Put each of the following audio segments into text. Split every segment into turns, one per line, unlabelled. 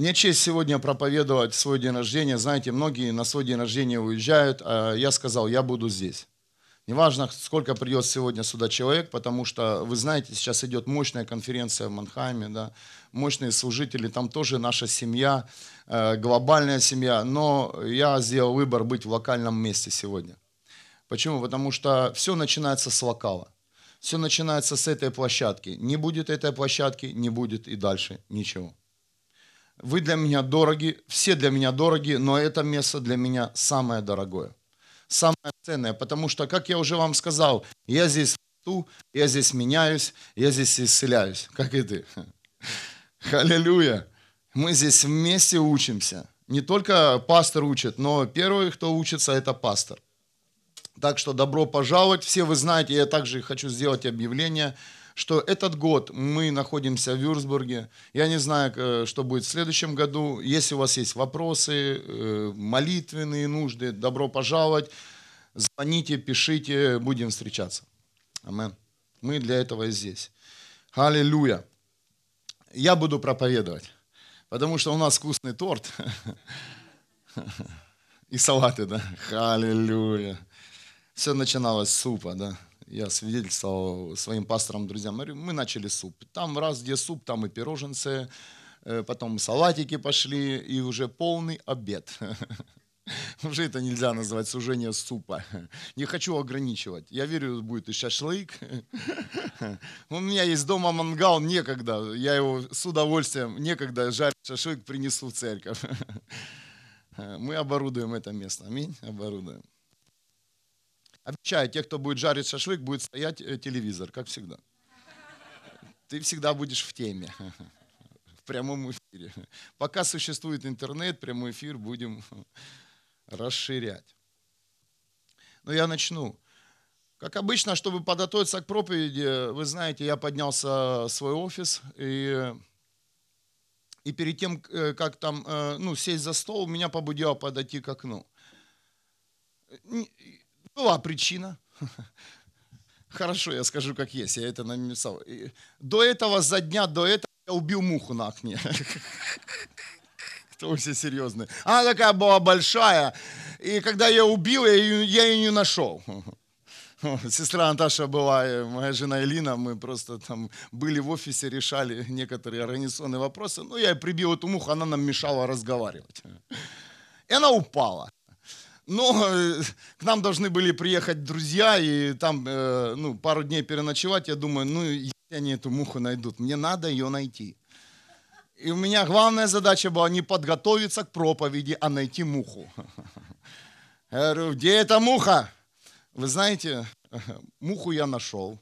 Мне честь сегодня проповедовать свой день рождения. Знаете, многие на свой день рождения уезжают, а я сказал, я буду здесь. Неважно, сколько придет сегодня сюда человек, потому что, вы знаете, сейчас идет мощная конференция в Манхайме, да, мощные служители, там тоже наша семья, э, глобальная семья, но я сделал выбор быть в локальном месте сегодня. Почему? Потому что все начинается с локала. Все начинается с этой площадки. Не будет этой площадки, не будет и дальше ничего. Вы для меня дороги, все для меня дороги, но это место для меня самое дорогое, самое ценное, потому что, как я уже вам сказал, я здесь расту, я здесь меняюсь, я здесь исцеляюсь, как и ты. Аллилуйя. Мы здесь вместе учимся. Не только пастор учит, но первый, кто учится, это пастор. Так что добро пожаловать. Все вы знаете, я также хочу сделать объявление, что этот год мы находимся в Вюрсбурге. Я не знаю, э, что будет в следующем году. Если у вас есть вопросы, э, молитвенные нужды, добро пожаловать. Звоните, пишите, будем встречаться. Амен. Мы для этого и здесь. Аллилуйя. Я буду проповедовать, потому что у нас вкусный торт и салаты, да. Аллилуйя. Все начиналось с супа, да. Я свидетельствовал своим пасторам, друзьям, мы начали суп. Там раз, где суп, там и пироженцы, э, потом салатики пошли, и уже полный обед. Уже это нельзя назвать сужение супа. Не хочу ограничивать. Я верю, будет и шашлык. У меня есть дома мангал, некогда. Я его с удовольствием, некогда жарить шашлык принесу в церковь. Мы оборудуем это место. Аминь. Оборудуем. Обещаю, те, кто будет жарить шашлык, будет стоять э, телевизор, как всегда. Ты всегда будешь в теме, в прямом эфире. Пока существует интернет, прямой эфир будем расширять. Но я начну. Как обычно, чтобы подготовиться к проповеди, вы знаете, я поднялся в свой офис, и, и перед тем, э, как там, э, ну, сесть за стол, меня побудило подойти к окну была причина. Хорошо, я скажу, как есть, я это написал. До этого, за дня до этого, я убил муху на окне. Это все серьезно. Она такая была большая, и когда я убил, я ее, я ее не нашел. Сестра Наташа была, моя жена Элина, мы просто там были в офисе, решали некоторые организационные вопросы. Ну, я прибил эту муху, она нам мешала разговаривать. И она упала. Но э, к нам должны были приехать друзья и там э, ну, пару дней переночевать. Я думаю, ну, они эту муху найдут, мне надо ее найти. И у меня главная задача была не подготовиться к проповеди, а найти муху. Я говорю, где эта муха? Вы знаете, муху я нашел.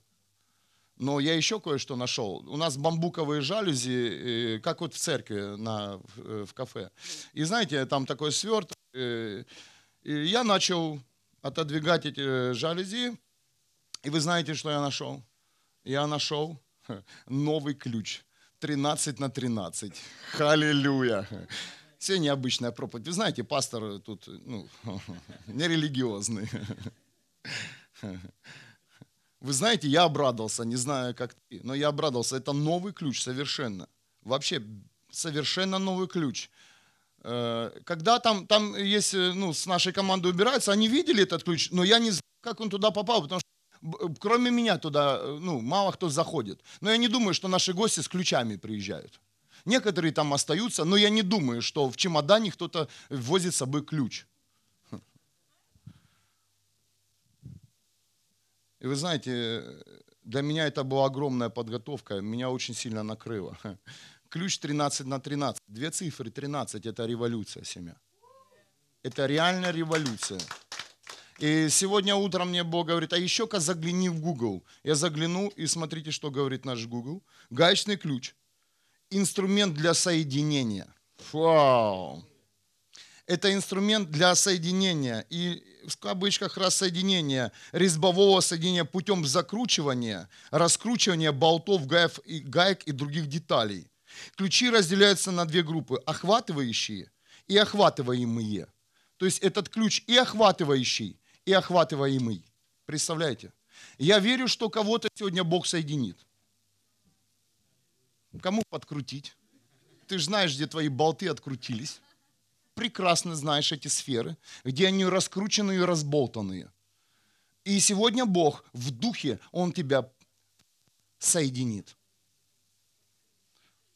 Но я еще кое-что нашел. У нас бамбуковые жалюзи, э, как вот в церкви на, в кафе. И знаете, там такой сверт, и я начал отодвигать эти э, жалюзи, и вы знаете, что я нашел? Я нашел новый ключ. 13 на 13. Халилюя. Все необычная проповедь. Вы знаете, пастор тут ну, нерелигиозный. Вы знаете, я обрадовался, не знаю, как ты, но я обрадовался. Это новый ключ совершенно. Вообще совершенно новый ключ. Э, когда там, там есть, э, ну, с нашей командой убираются, они видели этот ключ, но я не знаю, как он туда попал, потому что кроме меня туда, э, ну, мало кто заходит. Но я не думаю, что наши гости с ключами приезжают. Некоторые там остаются, но я не думаю, что в чемодане кто-то возит с собой ключ. И вы знаете, для меня это была огромная подготовка, меня очень сильно накрыло. Ключ 13 на 13. Две цифры 13 – это революция, семья. Это реальная революция. И сегодня утром мне Бог говорит, а еще-ка загляни в Google. Я загляну, и смотрите, что говорит наш Google. Гаечный ключ. Инструмент для соединения. Вау! Это инструмент для соединения. И в кавычках рассоединения, резьбового соединения путем закручивания, раскручивания болтов, гаек и, гаек и других деталей. Ключи разделяются на две группы, охватывающие и охватываемые. То есть этот ключ и охватывающий, и охватываемый. Представляете? Я верю, что кого-то сегодня Бог соединит. Кому подкрутить? Ты же знаешь, где твои болты открутились. Прекрасно знаешь эти сферы, где они раскручены и разболтанные. И сегодня Бог в духе, Он тебя соединит.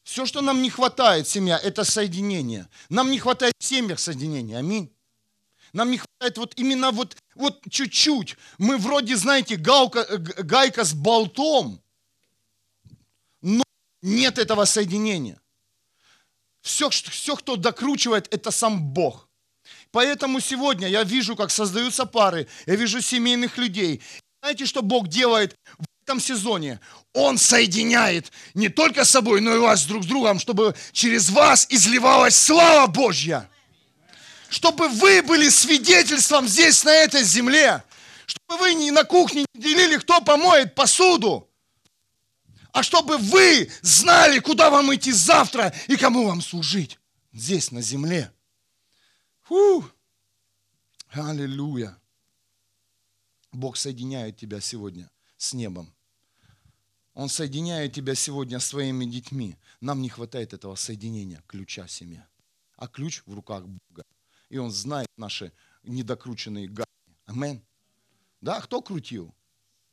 Все, что нам не хватает, семья, это соединение. Нам не хватает в семьях соединения. Аминь. Нам не хватает вот именно вот, вот чуть-чуть. Мы вроде, знаете, галка, гайка с болтом, но нет этого соединения. Все, все, кто докручивает, это сам Бог. Поэтому сегодня я вижу, как создаются пары, я вижу семейных людей. Знаете, что Бог делает этом сезоне? Он соединяет не только с собой, но и вас друг с другом, чтобы через вас изливалась слава Божья. Чтобы вы были свидетельством здесь, на этой земле. Чтобы вы не на кухне не делили, кто помоет посуду. А чтобы вы знали, куда вам идти завтра и кому вам служить. Здесь, на земле. Фу. Аллилуйя. Бог соединяет тебя сегодня с небом. Он соединяет тебя сегодня с своими детьми. Нам не хватает этого соединения, ключа семья. А ключ в руках Бога. И Он знает наши недокрученные гайки. Амен. Да, кто крутил?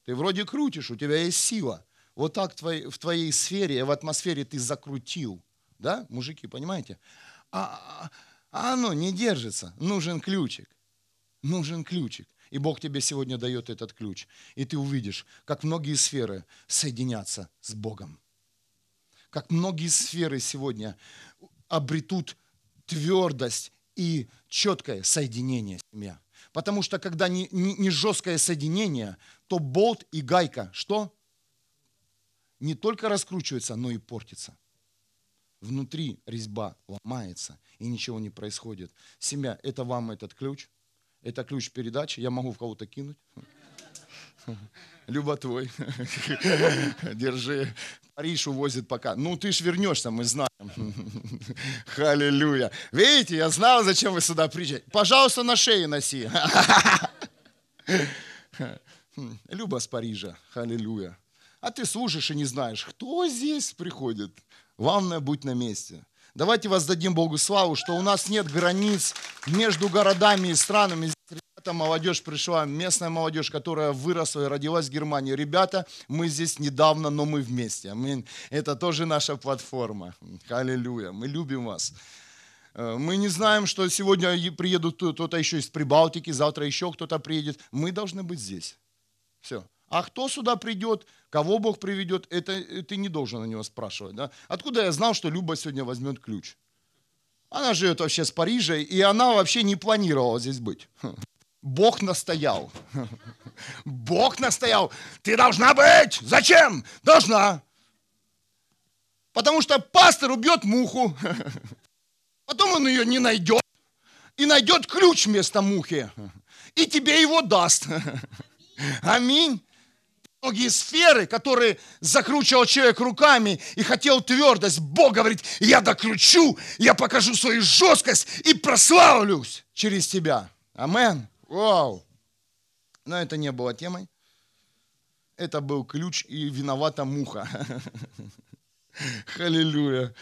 Ты вроде крутишь, у тебя есть сила. Вот так в твоей, сфере, в атмосфере ты закрутил. Да, мужики, понимаете? А, а, а оно не держится. Нужен ключик. Нужен ключик. И Бог тебе сегодня дает этот ключ. И ты увидишь, как многие сферы соединятся с Богом. Как многие сферы сегодня обретут твердость и четкое соединение семья. Потому что когда не, не, не жесткое соединение, то болт и гайка, что? Не только раскручивается, но и портится. Внутри резьба ломается, и ничего не происходит. Семья, это вам этот ключ – это ключ передачи, я могу в кого-то кинуть. Люба твой. Держи. Париж увозит пока. Ну, ты ж вернешься, мы знаем. Халилюя. Видите, я знал, зачем вы сюда приезжаете. Пожалуйста, на шее носи. Люба с Парижа. Халилюя. А ты служишь и не знаешь, кто здесь приходит. Главное, будь на месте. Давайте воздадим Богу славу, что у нас нет границ между городами и странами. Ребята, молодежь пришла, местная молодежь, которая выросла и родилась в Германии. Ребята, мы здесь недавно, но мы вместе. Это тоже наша платформа. Аллилуйя. Мы любим вас. Э, мы не знаем, что сегодня приедут кто-то еще из Прибалтики, завтра еще кто-то приедет. Мы должны быть здесь. Все. А кто сюда придет, кого Бог приведет, это ты не должен на него спрашивать. Да? Откуда я знал, что Люба сегодня возьмет ключ? Она живет вообще с Парижа, и она вообще не планировала здесь быть. Бог настоял. Бог настоял. Ты должна быть. Зачем? Должна. Потому что пастор убьет муху. Потом он ее не найдет. И найдет ключ вместо мухи. И тебе его даст. Аминь многие сферы, которые закручивал человек руками и хотел твердость. Бог говорит, я докручу, я покажу свою жесткость и прославлюсь через тебя. Амен. Вау. Но это не было темой. Это был ключ и виновата муха. Халилюя.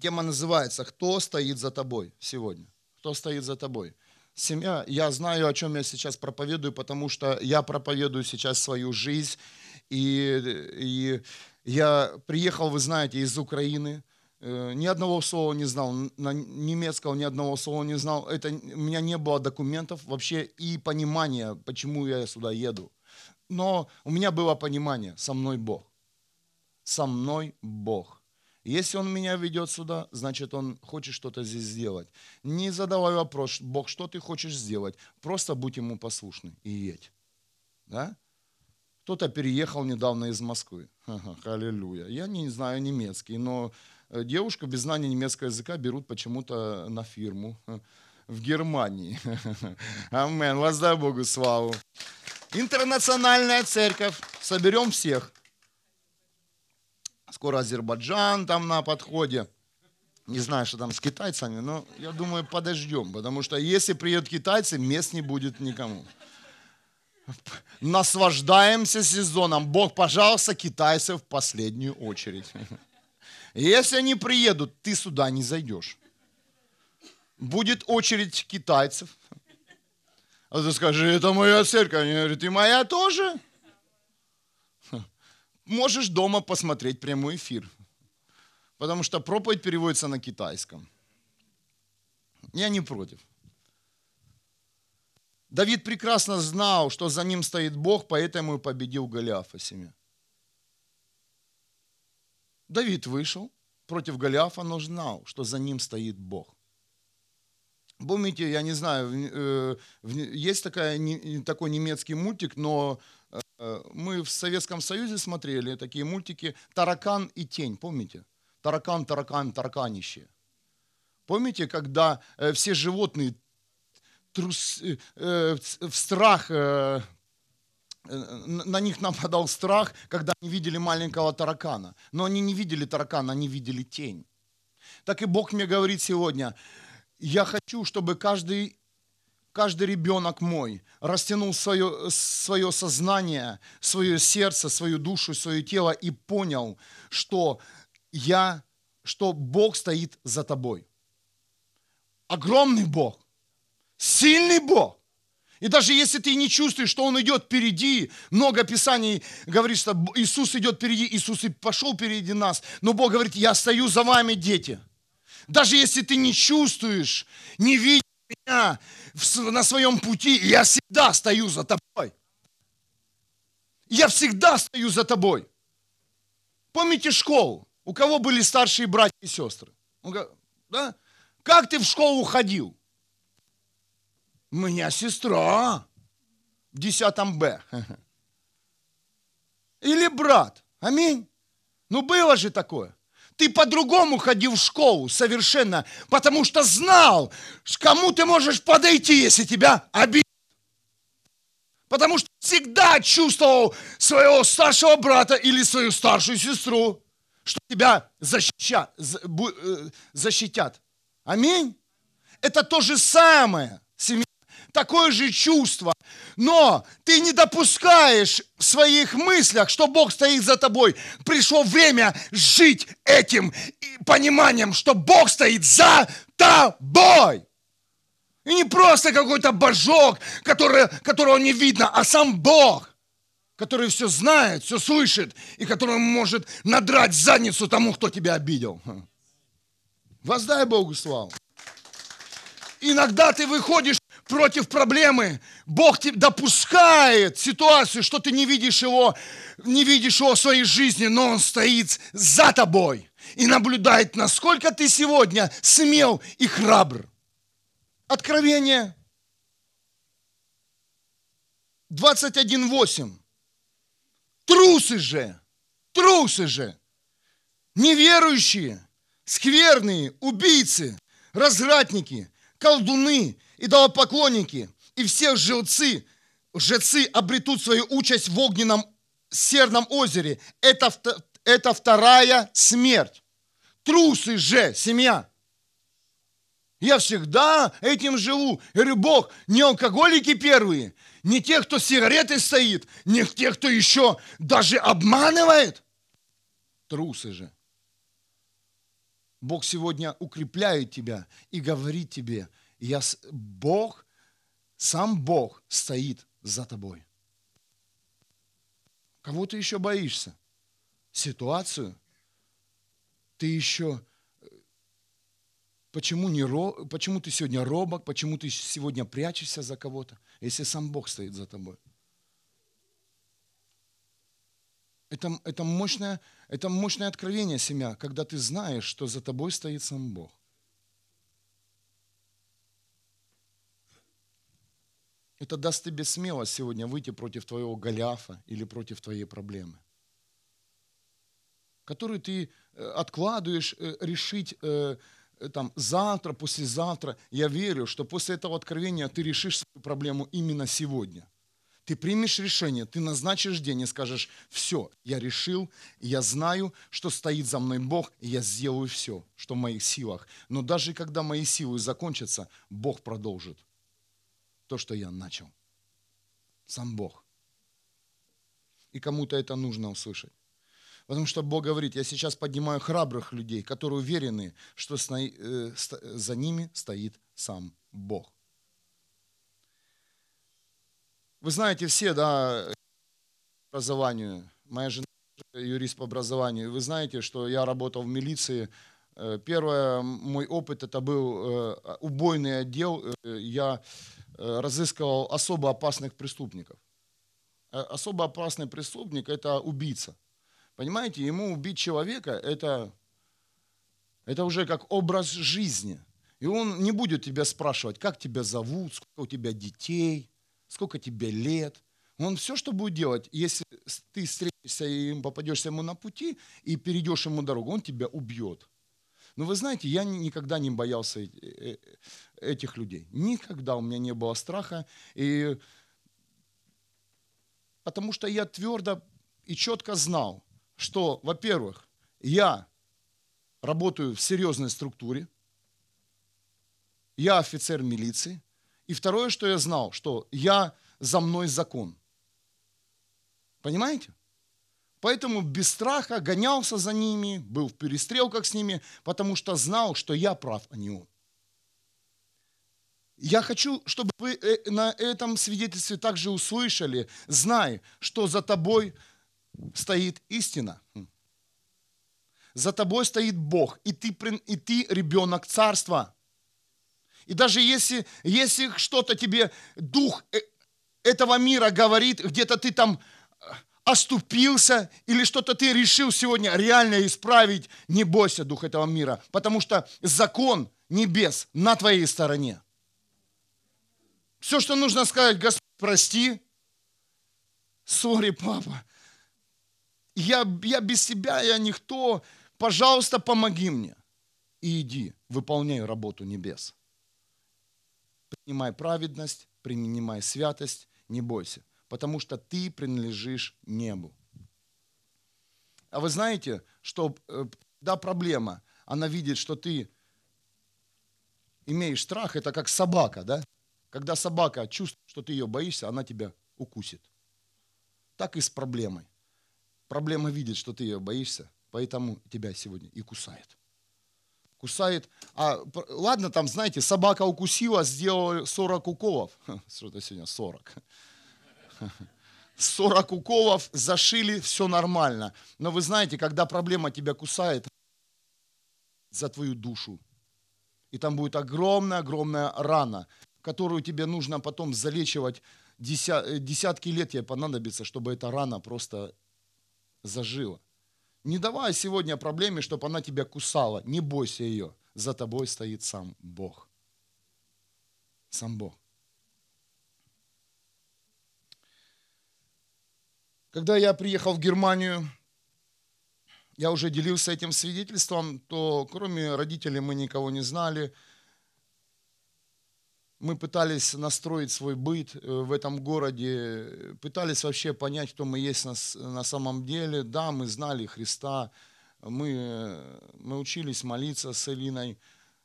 Тема называется «Кто стоит за тобой сегодня?» Кто стоит за тобой? Семья, я знаю, о чем я сейчас проповедую, потому что я проповедую сейчас свою жизнь. И, и я приехал, вы знаете, из Украины. Э, ни одного слова не знал, на немецкого ни одного слова не знал. Это, у меня не было документов вообще и понимания, почему я сюда еду. Но у меня было понимание, со мной Бог. Со мной Бог. Если он меня ведет сюда, значит, он хочет что-то здесь сделать. Не задавай вопрос, Бог, что ты хочешь сделать? Просто будь ему послушный и едь. Да? Кто-то переехал недавно из Москвы. Аллилуйя. Я не знаю немецкий, но э, девушку без знания немецкого языка берут почему-то на фирму в Германии. Амен. Воздай Богу славу. Интернациональная церковь. Соберем всех скоро Азербайджан там на подходе. Не знаю, что там с китайцами, но я думаю, подождем, потому что если приедут китайцы, мест не будет никому. Наслаждаемся сезоном. Бог, пожалуйста, китайцев в последнюю очередь. Если они приедут, ты сюда не зайдешь. Будет очередь китайцев. А ты скажи, это моя церковь. Они говорят, и моя тоже. Можешь дома посмотреть прямой эфир. Потому что проповедь переводится на китайском. Я не против. Давид прекрасно знал, что за ним стоит Бог, поэтому и победил Голиафа семя. Давид вышел против Голиафа, но знал, что за ним стоит Бог. Помните, я не знаю, э, есть такая, такой немецкий мультик, но мы в Советском Союзе смотрели такие мультики «Таракан и тень», помните? Таракан, таракан, тараканище. Помните, когда э, все животные трус, в страх, на них нападал страх, когда они видели маленького таракана. Но они не видели таракана, они видели тень. Так и Бог мне говорит сегодня, я хочу, чтобы каждый, каждый ребенок мой растянул свое, свое сознание, свое сердце, свою душу, свое тело и понял, что я, что Бог стоит за тобой. Огромный Бог, сильный Бог. И даже если ты не чувствуешь, что Он идет впереди, много Писаний говорит, что Иисус идет впереди, Иисус и пошел впереди нас, но Бог говорит, я стою за вами, дети – даже если ты не чувствуешь, не видишь меня на своем пути, я всегда стою за тобой. Я всегда стою за тобой. Помните школу? У кого были старшие братья и сестры? Да? Как ты в школу ходил? У меня сестра в 10 Б. Или брат. Аминь. Ну было же такое. Ты по-другому ходил в школу совершенно, потому что знал, кому ты можешь подойти, если тебя обидят. Потому что всегда чувствовал своего старшего брата или свою старшую сестру, что тебя защищат. Э, защитят. Аминь. Это то же самое, семья такое же чувство. Но ты не допускаешь в своих мыслях, что Бог стоит за тобой. Пришло время жить этим пониманием, что Бог стоит за тобой. И не просто какой-то божок, который, которого не видно, а сам Бог, который все знает, все слышит, и который может надрать задницу тому, кто тебя обидел. Воздай Богу славу. Иногда ты выходишь против проблемы. Бог допускает ситуацию, что ты не видишь его, не видишь его в своей жизни, но он стоит за тобой и наблюдает, насколько ты сегодня смел и храбр. Откровение 21.8. Трусы же, трусы же, неверующие, скверные, убийцы, развратники, колдуны, идолопоклонники и все жрецы, жрецы обретут свою участь в огненном серном озере. Это, это вторая смерть. Трусы же, семья. Я всегда этим живу. Я говорю, Бог, не алкоголики первые, не те, кто с сигаретой стоит, не те, кто еще даже обманывает. Трусы же. Бог сегодня укрепляет тебя и говорит тебе, я, Бог, сам Бог стоит за тобой. Кого ты еще боишься? Ситуацию? Ты еще... Почему, не, почему ты сегодня робок? Почему ты сегодня прячешься за кого-то, если сам Бог стоит за тобой? Это, это, мощное, это мощное откровение, семья, когда ты знаешь, что за тобой стоит сам Бог. Это даст тебе смелость сегодня выйти против твоего Голиафа или против твоей проблемы, которую ты э, откладываешь э, решить э, там, завтра, послезавтра. Я верю, что после этого откровения ты решишь свою проблему именно сегодня. Ты примешь решение, ты назначишь день и скажешь, все, я решил, я знаю, что стоит за мной Бог, и я сделаю все, что в моих силах. Но даже когда мои силы закончатся, Бог продолжит то, что я начал. Сам Бог. И кому-то это нужно услышать. Потому что Бог говорит, я сейчас поднимаю храбрых людей, которые уверены, что э, за ними стоит сам Бог. Вы знаете все, да, образованию. Моя жена юрист по образованию. Вы знаете, что я работал в милиции. Э, первый мой опыт это был э, убойный отдел. Я разыскивал особо опасных преступников. Особо опасный преступник – это убийца. Понимаете, ему убить человека это, это уже как образ жизни. И он не будет тебя спрашивать, как тебя зовут, сколько у тебя детей, сколько тебе лет. Он все, что будет делать, если ты встретишься и попадешься ему на пути и перейдешь ему дорогу, он тебя убьет. Но вы знаете, я никогда не боялся э, э, этих людей. Никогда у меня не было страха. И потому что я твердо и четко знал, что, во-первых, я работаю в серьезной структуре, я офицер милиции, и второе, что я знал, что я за мной закон. Понимаете? Поэтому без страха гонялся за ними, был в перестрелках с ними, потому что знал, что я прав, а не он. Я хочу, чтобы вы э, на этом свидетельстве также услышали, знай, что за тобой стоит истина. За тобой стоит Бог, и ты, и ты ребенок царства. И даже если, если что-то тебе дух э, этого мира говорит, где-то ты там э, оступился или что-то ты решил сегодня реально исправить, не бойся дух этого мира, потому что закон небес на твоей стороне. Все, что нужно сказать, Господь, прости, сори, папа, я, я без тебя, я никто. Пожалуйста, помоги мне. И иди, выполняй работу небес. Принимай праведность, принимай святость, не бойся, потому что ты принадлежишь небу. А вы знаете, что э, да, проблема, она видит, что ты имеешь страх, это как собака, да? Когда собака чувствует, что ты ее боишься, она тебя укусит. Так и с проблемой. Проблема видит, что ты ее боишься, поэтому тебя сегодня и кусает. Кусает. А ладно, там, знаете, собака укусила, сделала 40 уколов. Что-то сегодня 40. 40 уколов, зашили, все нормально. Но вы знаете, когда проблема тебя кусает, за твою душу. И там будет огромная-огромная рана, которую тебе нужно потом залечивать. Десятки лет тебе понадобится, чтобы эта рана просто зажила. Не давай сегодня проблеме, чтобы она тебя кусала. Не бойся ее. За тобой стоит сам Бог. Сам Бог. Когда я приехал в Германию, я уже делился этим свидетельством, то кроме родителей мы никого не знали – мы пытались настроить свой быт э, в этом городе, пытались вообще понять, кто мы есть на, на самом деле. Да, мы знали Христа, мы, мы учились молиться с Элиной,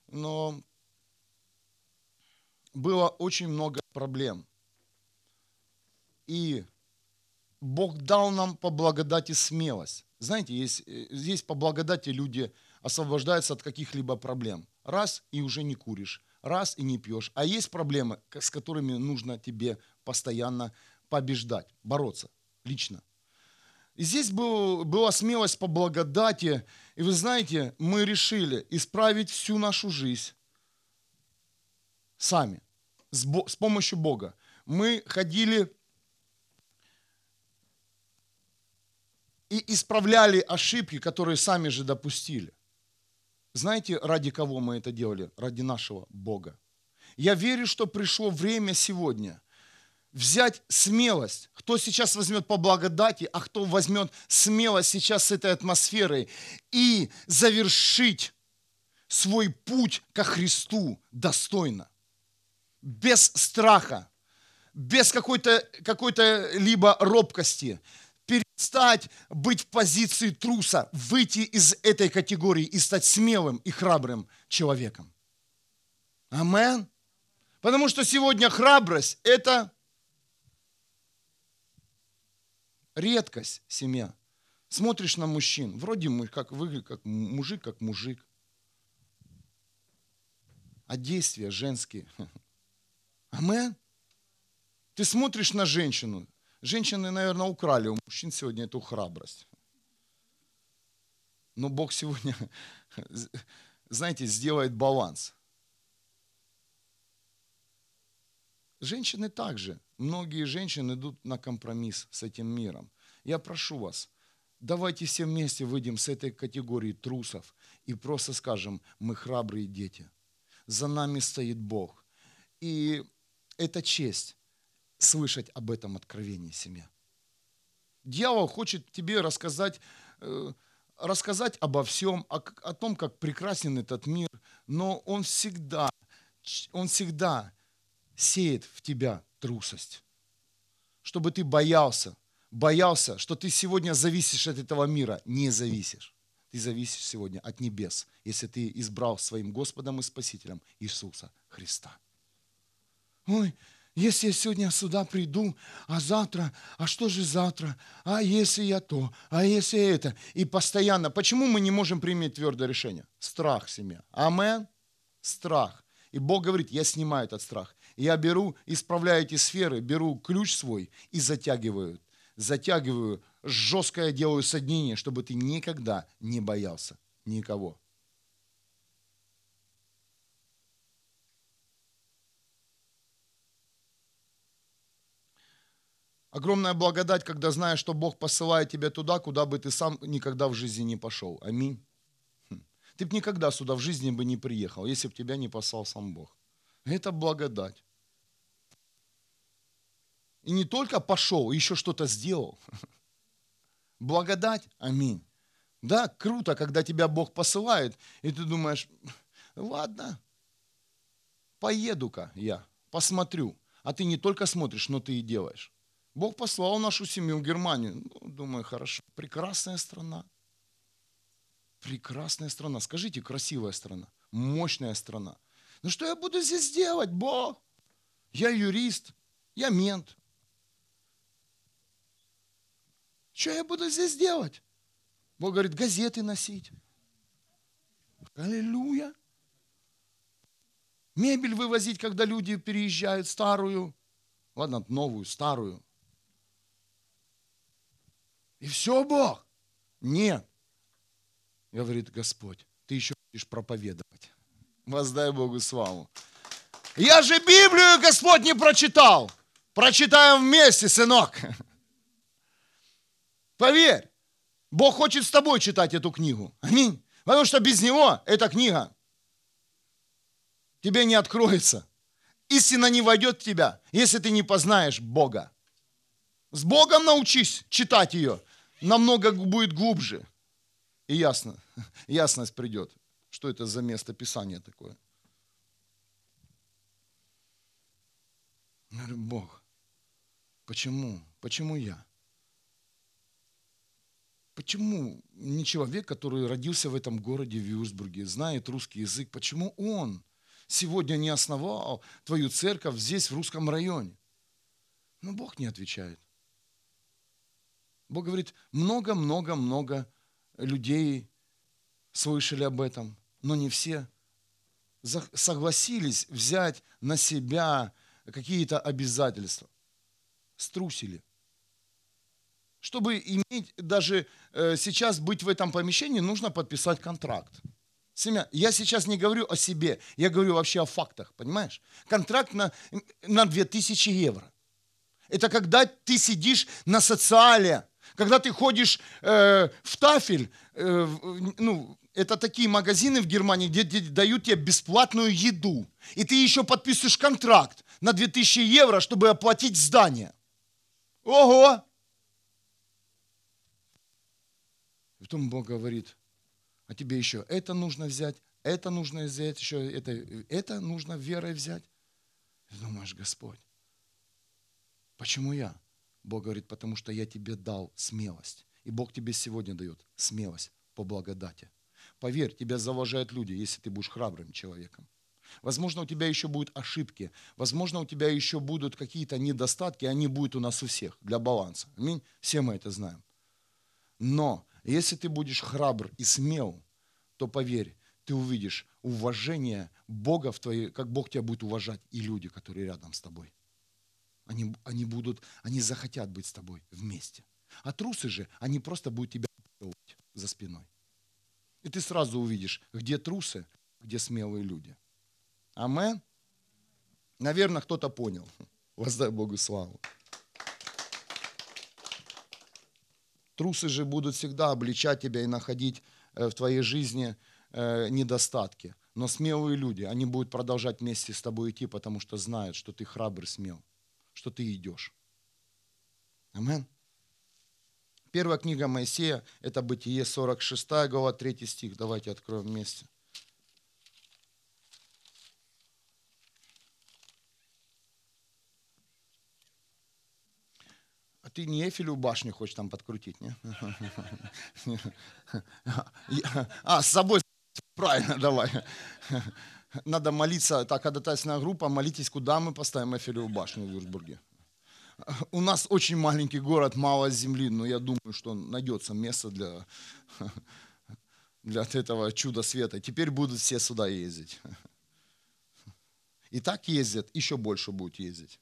но было очень много проблем. И Бог дал нам по благодати смелость. Знаете, есть, э, здесь по благодати люди освобождаются от каких-либо проблем. Раз и уже не куришь раз и не пьешь. А есть проблемы, с которыми нужно тебе постоянно побеждать, бороться лично. И здесь был, была смелость по благодати. И вы знаете, мы решили исправить всю нашу жизнь сами, с, с помощью Бога. Мы ходили и исправляли ошибки, которые сами же допустили. Знаете, ради кого мы это делали? Ради нашего Бога. Я верю, что пришло время сегодня взять смелость. Кто сейчас возьмет по благодати, а кто возьмет смелость сейчас с этой атмосферой и завершить свой путь ко Христу достойно, без страха, без какой-то какой либо робкости, перестать быть в позиции труса, выйти из этой категории и стать смелым и храбрым человеком. Амен. Потому что сегодня храбрость – это редкость семья. Смотришь на мужчин, вроде мы как выглядит как мужик, как мужик. А действия женские. Амен. Ты смотришь на женщину. Женщины, наверное, украли у мужчин сегодня эту храбрость. Но Бог сегодня, знаете, сделает баланс. Женщины также. Многие женщины идут на компромисс с этим миром. Я прошу вас, давайте все вместе выйдем с этой категории трусов и просто скажем, мы храбрые дети. За нами стоит Бог. И это честь слышать об этом откровении семья. Дьявол хочет тебе рассказать, э, рассказать обо всем, о, о том, как прекрасен этот мир, но он всегда, он всегда сеет в тебя трусость, чтобы ты боялся, боялся, что ты сегодня зависишь от этого мира. Не зависишь. Ты зависишь сегодня от небес, если ты избрал своим Господом и Спасителем Иисуса Христа. Ой, если я сегодня сюда приду, а завтра, а что же завтра? А если я то, а если это? И постоянно. Почему мы не можем принять твердое решение? Страх семья. Амен. Страх. И Бог говорит, я снимаю этот страх. Я беру, исправляю эти сферы, беру ключ свой и затягиваю. Затягиваю, жесткое делаю соединение, чтобы ты никогда не боялся никого. Огромная благодать, когда знаешь, что Бог посылает тебя туда, куда бы ты сам никогда в жизни не пошел. Аминь. Хм. Ты бы никогда сюда в жизни бы не приехал, если бы тебя не послал сам Бог. Это благодать. И не только пошел, еще что-то сделал. Благодать. Аминь. Да, круто, когда тебя Бог посылает, и ты думаешь, ладно, поеду-ка я, посмотрю. А ты не только смотришь, но ты и делаешь. Бог послал нашу семью в Германию. Ну, думаю, хорошо. Прекрасная страна. Прекрасная страна. Скажите, красивая страна. Мощная страна. Ну что я буду здесь делать, Бог? Я юрист, я мент. Что я буду здесь делать? Бог говорит, газеты носить. Аллилуйя. Мебель вывозить, когда люди переезжают, старую. Ладно, новую, старую. И все, Бог. Нет. Говорит Господь, ты еще будешь проповедовать. Воздай Богу славу. Я же Библию, Господь, не прочитал. Прочитаем вместе, сынок. Поверь, Бог хочет с тобой читать эту книгу. Аминь. Потому что без Него эта книга тебе не откроется. Истина не войдет в тебя, если ты не познаешь Бога. С Богом научись читать ее. Намного будет глубже. И ясно, ясность придет. Что это за место Писания такое? Я говорю, Бог, почему? Почему я? Почему не человек, который родился в этом городе, в Вюрсбурге, знает русский язык, почему он сегодня не основал твою церковь здесь, в русском районе? Но Бог не отвечает. Бог говорит, много-много-много людей слышали об этом, но не все согласились взять на себя какие-то обязательства. Струсили. Чтобы иметь даже э, сейчас быть в этом помещении, нужно подписать контракт. Семья, я сейчас не говорю о себе, я говорю вообще о фактах, понимаешь? Контракт на, на 2000 евро. Это когда ты сидишь на социале, когда ты ходишь э, в тафель, э, ну, это такие магазины в Германии, где, где дают тебе бесплатную еду. И ты еще подписываешь контракт на 2000 евро, чтобы оплатить здание. Ого! Потом Бог говорит, а тебе еще это нужно взять, это нужно взять, еще это, это нужно верой взять. Ты думаешь, Господь, почему я? Бог говорит, потому что я тебе дал смелость. И Бог тебе сегодня дает смелость по благодати. Поверь, тебя завожают люди, если ты будешь храбрым человеком. Возможно, у тебя еще будут ошибки. Возможно, у тебя еще будут какие-то недостатки. Они будут у нас у всех для баланса. Аминь. Все мы это знаем. Но если ты будешь храбр и смел, то поверь, ты увидишь уважение Бога в твоей, как Бог тебя будет уважать, и люди, которые рядом с тобой. Они, они будут, они захотят быть с тобой вместе. А трусы же, они просто будут тебя за спиной. И ты сразу увидишь, где трусы, где смелые люди. Амен. Наверное, кто-то понял. Воздай Богу славу. Трусы же будут всегда обличать тебя и находить э, в твоей жизни э, недостатки. Но смелые люди, они будут продолжать вместе с тобой идти, потому что знают, что ты храбрый, смел, что ты идешь. Амен. Первая книга Моисея, это Бытие 46 глава, 3 стих. Давайте откроем вместе. А ты не Эфелю башню хочешь там подкрутить, не? А, с собой правильно, давай. Надо молиться, так, ходатайственная группа, молитесь, куда мы поставим Эфелеву башню в Вюрсбурге. У нас очень маленький город, мало земли, но я думаю, что найдется место для, для этого чуда света. Теперь будут все сюда ездить. И так ездят, еще больше будут ездить.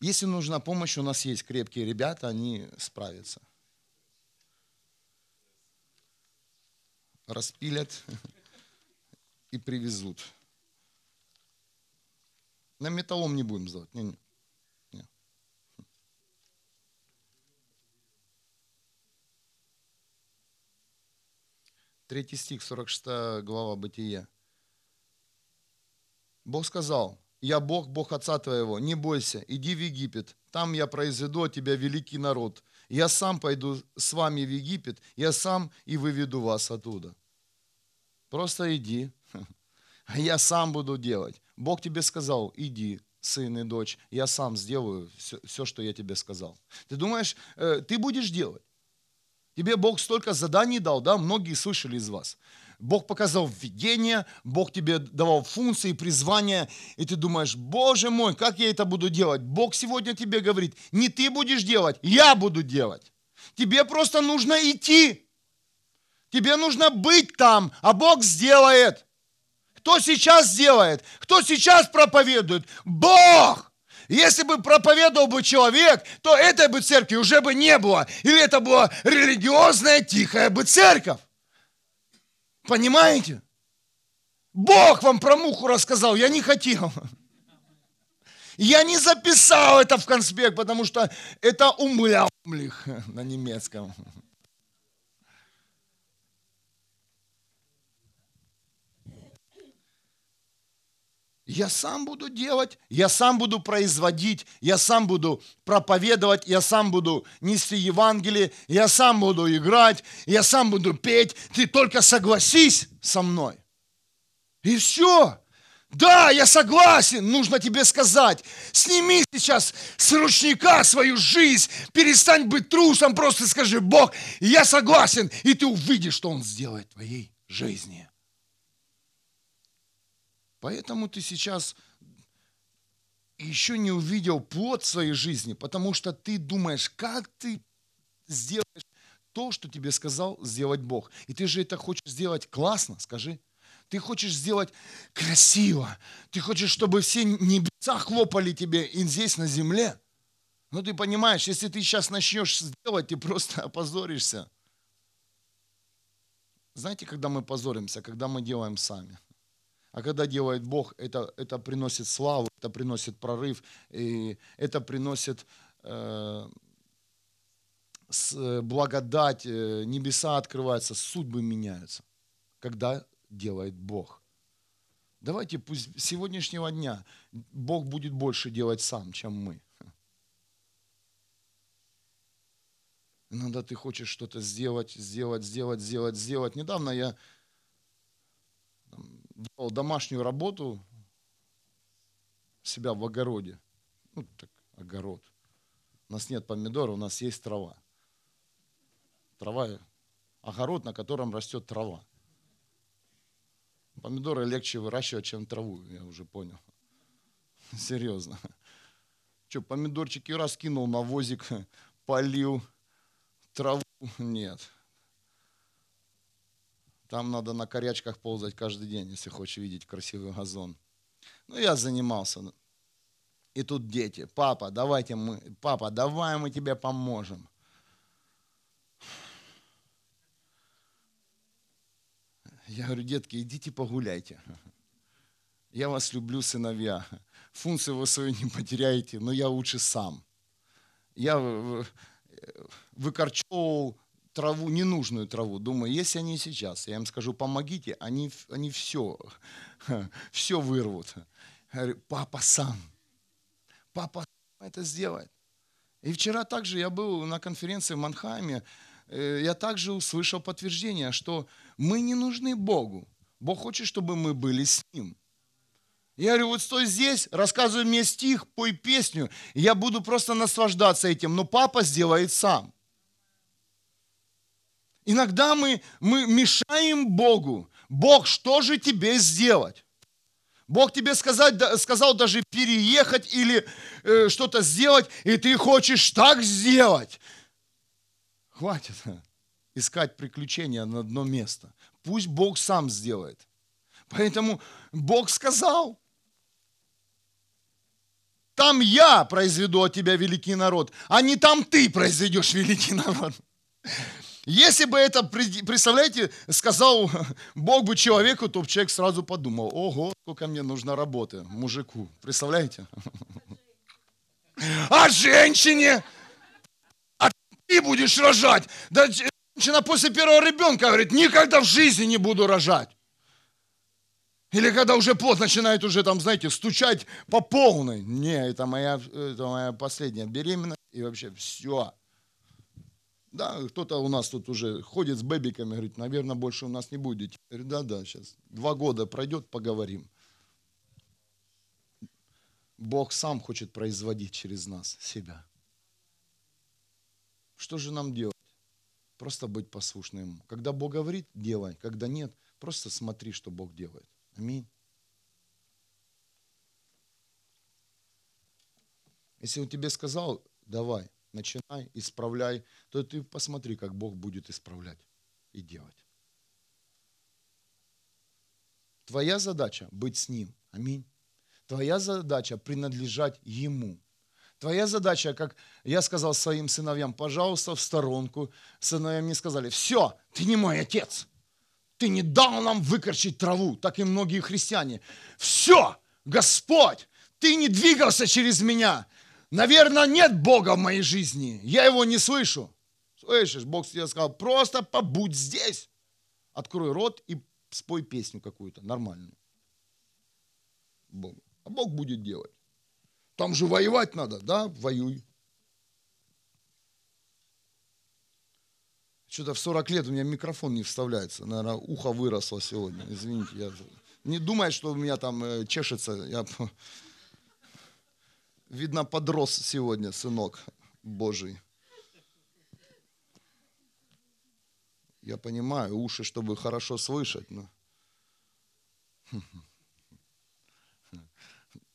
Если нужна помощь, у нас есть крепкие ребята, они справятся. Распилят и привезут. На металлом не будем сдавать. Не, не. Третий стих, 46 глава Бытия. Бог сказал, я Бог, Бог отца твоего, не бойся, иди в Египет, там я произведу от тебя великий народ. Я сам пойду с вами в Египет, я сам и выведу вас оттуда. Просто иди, а я сам буду делать. Бог тебе сказал, иди, сын и дочь, я сам сделаю все, все что я тебе сказал. Ты думаешь, э, ты будешь делать? Тебе Бог столько заданий дал, да, многие слышали из вас. Бог показал введение, Бог тебе давал функции, призвания, и ты думаешь, Боже мой, как я это буду делать? Бог сегодня тебе говорит, не ты будешь делать, я буду делать. Тебе просто нужно идти. Тебе нужно быть там, а Бог сделает. Кто сейчас сделает? Кто сейчас проповедует? Бог! Если бы проповедовал бы человек, то этой бы церкви уже бы не было. Или это была религиозная тихая бы церковь. Понимаете? Бог вам про муху рассказал, я не хотел. Я не записал это в конспект, потому что это умлямлих на немецком. Я сам буду делать, я сам буду производить, я сам буду проповедовать, я сам буду нести Евангелие, я сам буду играть, я сам буду петь. Ты только согласись со мной. И все. Да, я согласен, нужно тебе сказать. Сними сейчас с ручника свою жизнь, перестань быть трусом, просто скажи, Бог, я согласен, и ты увидишь, что Он сделает в твоей жизни. Поэтому ты сейчас еще не увидел плод своей жизни, потому что ты думаешь, как ты сделаешь то, что тебе сказал сделать Бог. И ты же это хочешь сделать классно, скажи. Ты хочешь сделать красиво. Ты хочешь, чтобы все небеса хлопали тебе и здесь на земле. Но ты понимаешь, если ты сейчас начнешь сделать, ты просто опозоришься. Знаете, когда мы позоримся? Когда мы делаем сами – а когда делает Бог, это, это приносит славу, это приносит прорыв, и это приносит э, с, благодать, э, небеса открываются, судьбы меняются, когда делает Бог. Давайте пусть с сегодняшнего дня Бог будет больше делать сам, чем мы. Иногда ты хочешь что-то сделать, сделать, сделать, сделать, сделать. Недавно я делал домашнюю работу себя в огороде. Ну, так, огород. У нас нет помидора, у нас есть трава. Трава, огород, на котором растет трава. Помидоры легче выращивать, чем траву, я уже понял. Серьезно. Что, помидорчики раскинул на возик, полил, траву нет. Там надо на корячках ползать каждый день, если хочешь видеть красивый газон. Ну, я занимался. И тут дети. Папа, давайте мы, папа, давай мы тебе поможем. Я говорю, детки, идите погуляйте. Я вас люблю, сыновья. Функцию вы свою не потеряете, но я лучше сам. Я выкорчевывал траву, ненужную траву. Думаю, если они сейчас, я им скажу, помогите, они, они все, все вырвут. Я говорю, папа сам. Папа это сделает. И вчера также я был на конференции в Манхайме, э, я также услышал подтверждение, что мы не нужны Богу. Бог хочет, чтобы мы были с Ним. Я говорю, вот стой здесь, рассказывай мне стих, пой песню, я буду просто наслаждаться этим, но папа сделает сам. Иногда мы, мы мешаем Богу. Бог, что же тебе сделать? Бог тебе сказать, сказал даже переехать или э, что-то сделать, и ты хочешь так сделать. Хватит искать приключения на одно место. Пусть Бог сам сделает. Поэтому Бог сказал, там я произведу от тебя великий народ, а не там ты произведешь великий народ. Если бы это, представляете, сказал Бог бы человеку, то человек сразу подумал, ого, сколько мне нужно работы мужику. Представляете? А женщине? А ты будешь рожать? Да женщина после первого ребенка говорит, никогда в жизни не буду рожать. Или когда уже плод начинает уже там, знаете, стучать по полной. Не, это моя, это моя последняя беременность. И вообще все. Да, кто-то у нас тут уже ходит с бэбиками, говорит, наверное, больше у нас не будет. Да, да, сейчас. Два года пройдет, поговорим. Бог сам хочет производить через нас себя. Что же нам делать? Просто быть послушным. Когда Бог говорит, делай. Когда нет, просто смотри, что Бог делает. Аминь. Если он тебе сказал, давай, начинай, исправляй, то ты посмотри, как Бог будет исправлять и делать. Твоя задача быть с Ним. Аминь. Твоя задача принадлежать Ему. Твоя задача, как я сказал своим сыновьям, пожалуйста, в сторонку. Сыновья мне сказали, все, ты не мой отец. Ты не дал нам выкорчить траву, так и многие христиане. Все, Господь, ты не двигался через меня. Наверное, нет Бога в моей жизни. Я его не слышу. Слышишь, Бог тебе сказал, просто побудь здесь. Открой рот и спой песню какую-то нормальную. Богу. А Бог будет делать. Там же воевать надо, да? Воюй. Что-то в 40 лет у меня микрофон не вставляется. Наверное, ухо выросло сегодня. Извините, я не думай, что у меня там э, чешется. Я Видно, подрос сегодня, сынок Божий. Я понимаю, уши, чтобы хорошо слышать. Но...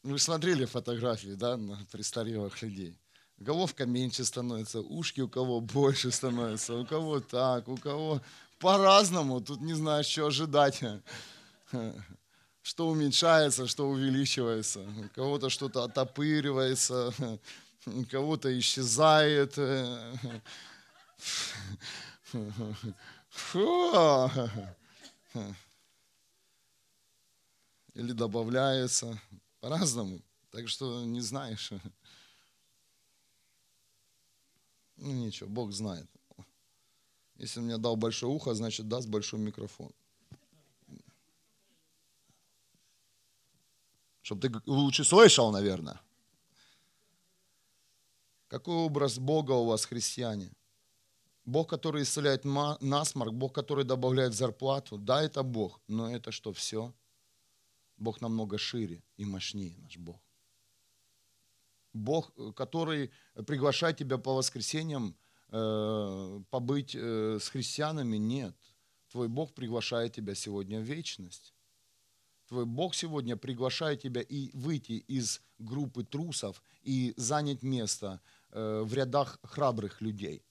Вы смотрели фотографии, да, на престарелых людей? Головка меньше становится, ушки у кого больше становятся, у кого так, у кого по-разному. Тут не знаешь, что ожидать что уменьшается, что увеличивается. У кого-то что-то отопыривается, у кого-то исчезает. Фу. Или добавляется. По-разному. Так что не знаешь. Ну ничего, Бог знает. Если он мне дал большое ухо, значит даст большой микрофон. Чтобы ты лучше слышал, наверное. Какой образ Бога у вас, христиане? Бог, который исцеляет насморк, Бог, который добавляет зарплату. Да, это Бог, но это что, все? Бог намного шире и мощнее наш Бог. Бог, который приглашает тебя по воскресеньям э, побыть э, с христианами, нет. Твой Бог приглашает тебя сегодня в вечность. Твой Бог сегодня приглашает тебя и выйти из группы трусов и занять место э, в рядах храбрых людей.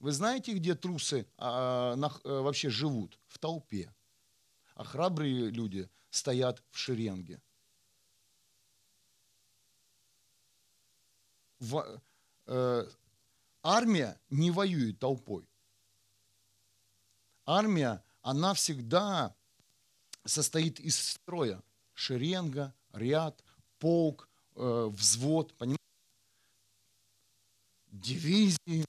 Вы знаете, где трусы а, а, вообще живут? В толпе. А храбрые люди стоят в шеренге. В, э, армия не воюет толпой. Армия, она всегда состоит из строя. Шеренга, ряд, полк, э, взвод, понимаете? Дивизии,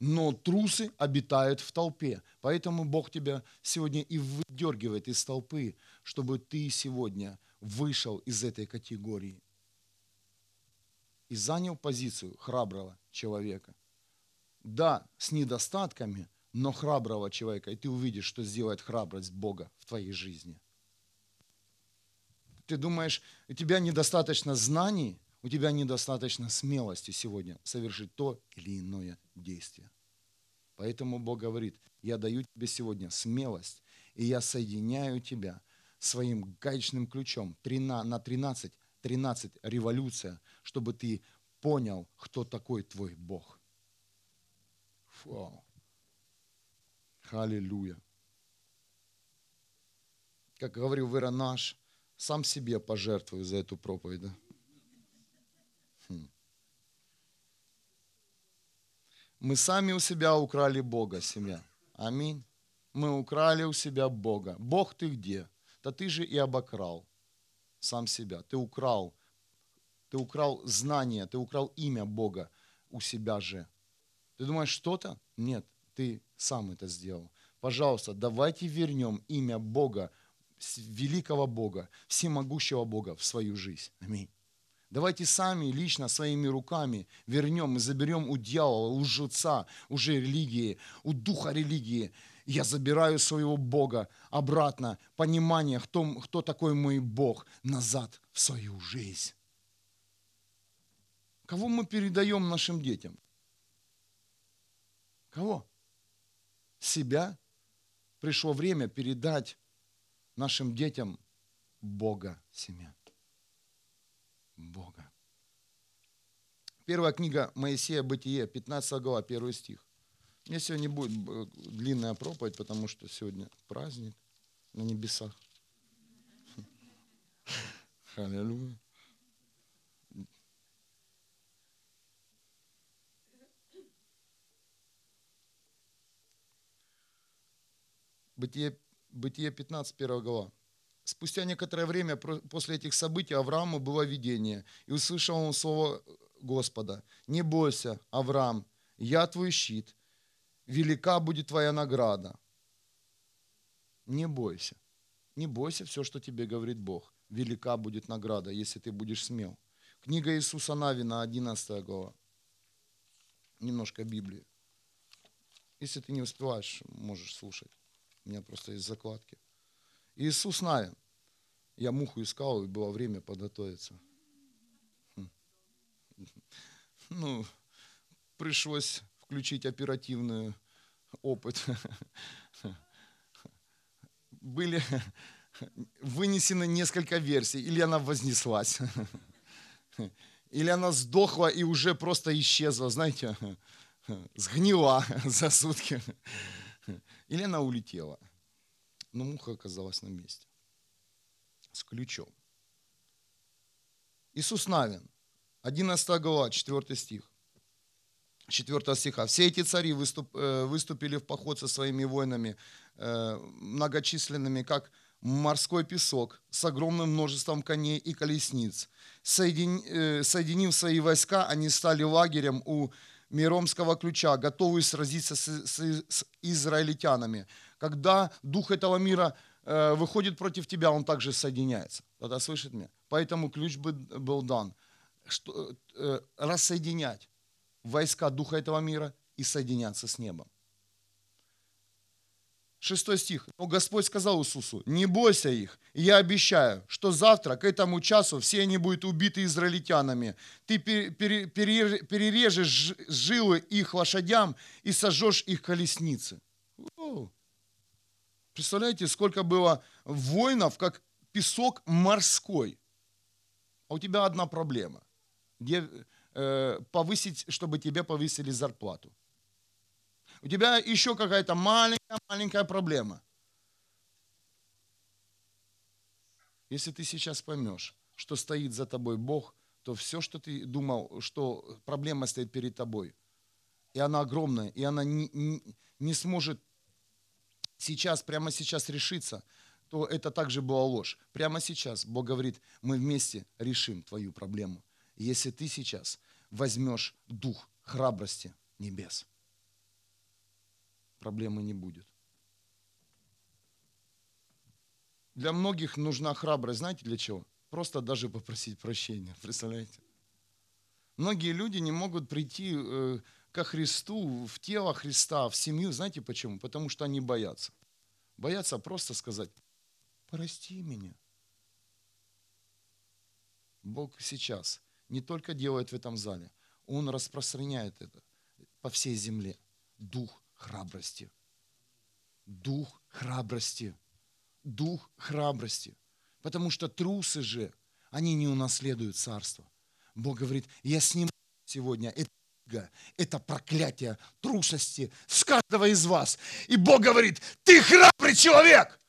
но трусы обитают в толпе. Поэтому Бог тебя сегодня и выдергивает из толпы, чтобы ты сегодня вышел из этой категории и занял позицию храброго человека. Да, с недостатками, но храброго человека. И ты увидишь, что сделает храбрость Бога в твоей жизни. Ты думаешь, у тебя недостаточно знаний – у тебя недостаточно смелости сегодня совершить то или иное действие. Поэтому Бог говорит, я даю тебе сегодня смелость, и я соединяю тебя своим гаечным ключом на 13, 13 революция, чтобы ты понял, кто такой твой Бог. Фу. Аллилуйя. Как говорил Вера наш, сам себе пожертвую за эту проповедь. Да? Мы сами у себя украли Бога, семья. Аминь. Мы украли у себя Бога. Бог ты где? Да ты же и обокрал сам себя. Ты украл. Ты украл знание, ты украл имя Бога у себя же. Ты думаешь, что-то? Нет, ты сам это сделал. Пожалуйста, давайте вернем имя Бога, великого Бога, всемогущего Бога в свою жизнь. Аминь. Давайте сами лично своими руками вернем и заберем у дьявола, у лжеца, уже религии, у духа религии. Я забираю своего Бога обратно, понимание, кто, кто такой мой Бог, назад в свою жизнь. Кого мы передаем нашим детям? Кого? Себя? Пришло время передать нашим детям Бога семя. Бога. Первая книга Моисея Бытие, 15 глава, 1 стих. Мне сегодня будет э, длинная проповедь, потому что сегодня праздник на небесах. Аллилуйя. Бытие, Бытие 15, 1 глава. Спустя некоторое время после этих событий Аврааму было видение, и услышал он слово Господа. «Не бойся, Авраам, я твой щит, велика будет твоя награда». Не бойся. Не бойся все, что тебе говорит Бог. Велика будет награда, если ты будешь смел. Книга Иисуса Навина, 11 глава. Немножко Библии. Если ты не успеваешь, можешь слушать. У меня просто есть закладки. Иисус Навин. Я муху искал, и было время подготовиться. Хм. Ну, пришлось включить оперативный опыт. Были вынесены несколько версий. Или она вознеслась, или она сдохла и уже просто исчезла, знаете, сгнила за сутки. Или она улетела. Но муха оказалась на месте с ключом. Иисус Навин, 11 глава, 4 стих. 4 стиха. Все эти цари выступ, э, выступили в поход со своими воинами, э, многочисленными, как морской песок, с огромным множеством коней и колесниц. Соедин, э, соединив свои войска, они стали лагерем у Миромского ключа, готовые сразиться с, с, с израильтянами. Когда дух этого мира Э, выходит против тебя, он также соединяется. Тогда слышит меня? Поэтому ключ был дан. Что, э, рассоединять войска духа этого мира и соединяться с небом. Шестой стих. Но Господь сказал Иисусу, не бойся их, я обещаю, что завтра к этому часу все они будут убиты израильтянами. Ты перережешь жилы их лошадям и сожжешь их колесницы. Представляете, сколько было воинов, как песок морской. А у тебя одна проблема. Где, э, повысить, чтобы тебе повысили зарплату. У тебя еще какая-то маленькая-маленькая проблема. Если ты сейчас поймешь, что стоит за тобой Бог, то все, что ты думал, что проблема стоит перед тобой, и она огромная, и она не, не, не сможет сейчас, прямо сейчас решиться, то это также была ложь. Прямо сейчас Бог говорит, мы вместе решим твою проблему. Если ты сейчас возьмешь дух храбрости небес, проблемы не будет. Для многих нужна храбрость. Знаете для чего? Просто даже попросить прощения. Представляете? Многие люди не могут прийти э, ко Христу, в тело Христа, в семью. Знаете почему? Потому что они боятся. Боятся просто сказать, прости меня. Бог сейчас не только делает в этом зале, Он распространяет это по всей земле. Дух храбрости. Дух храбрости. Дух храбрости. Потому что трусы же, они не унаследуют царство. Бог говорит, я сниму сегодня это, это проклятие трусости с каждого из вас. И Бог говорит, ты храбрый человек.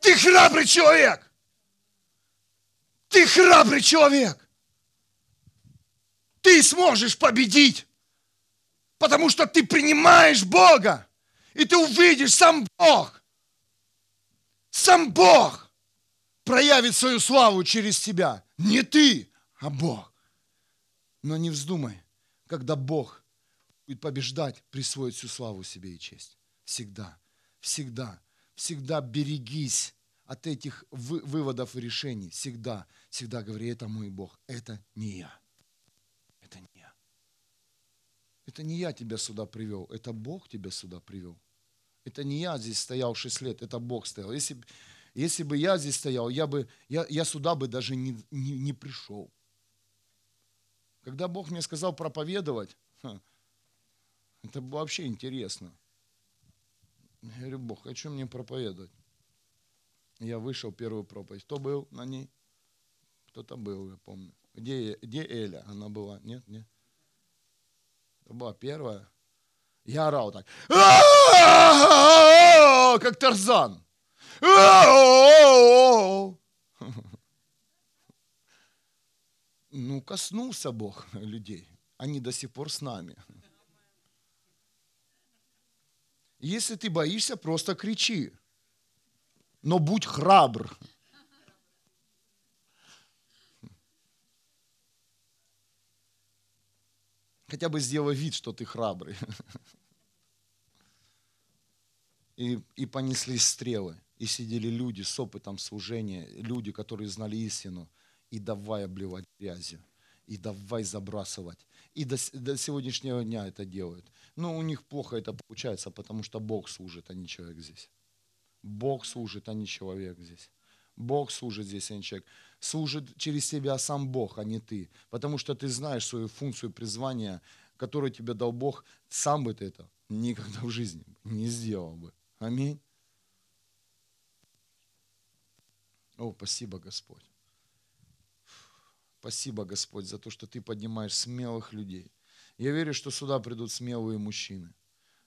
Ты храбрый человек. Ты храбрый человек. Ты сможешь победить, потому что ты принимаешь Бога. И ты увидишь, сам Бог, сам Бог проявит свою славу через тебя. Не ты, а Бог. Но не вздумай, когда Бог будет побеждать, присвоить всю славу себе и честь. Всегда, всегда, всегда берегись от этих выводов и решений. Всегда, всегда говори, это мой Бог, это не я. Это не я. Это не я тебя сюда привел, это Бог тебя сюда привел. Это не я здесь стоял 6 лет, это Бог стоял. Если, если бы я здесь стоял, я, бы, я, я сюда бы даже не, не, не пришел. Когда Бог мне сказал проповедовать, это было вообще интересно. Я говорю, Бог, хочу мне проповедовать. Я вышел первую проповедь. Кто был на ней? Кто-то был, я помню. Где, где Эля? Она была? Нет, нет. Это была первая. Я орал так. Как Тарзан. Ну, коснулся Бог людей. Они до сих пор с нами. Если ты боишься, просто кричи. Но будь храбр. Хотя бы сделай вид, что ты храбрый. И, и понеслись стрелы. И сидели люди с опытом служения, люди, которые знали истину. И давай обливать грязью. И давай забрасывать. И до, до сегодняшнего дня это делают. Но у них плохо это получается, потому что Бог служит, а не человек здесь. Бог служит, а не человек здесь. Бог служит здесь, а не человек. Служит через тебя сам Бог, а не ты. Потому что ты знаешь свою функцию призвания, которую тебе дал Бог. Сам бы ты это никогда в жизни не сделал бы. Аминь. О, спасибо, Господь. Спасибо, Господь, за то, что Ты поднимаешь смелых людей. Я верю, что сюда придут смелые мужчины –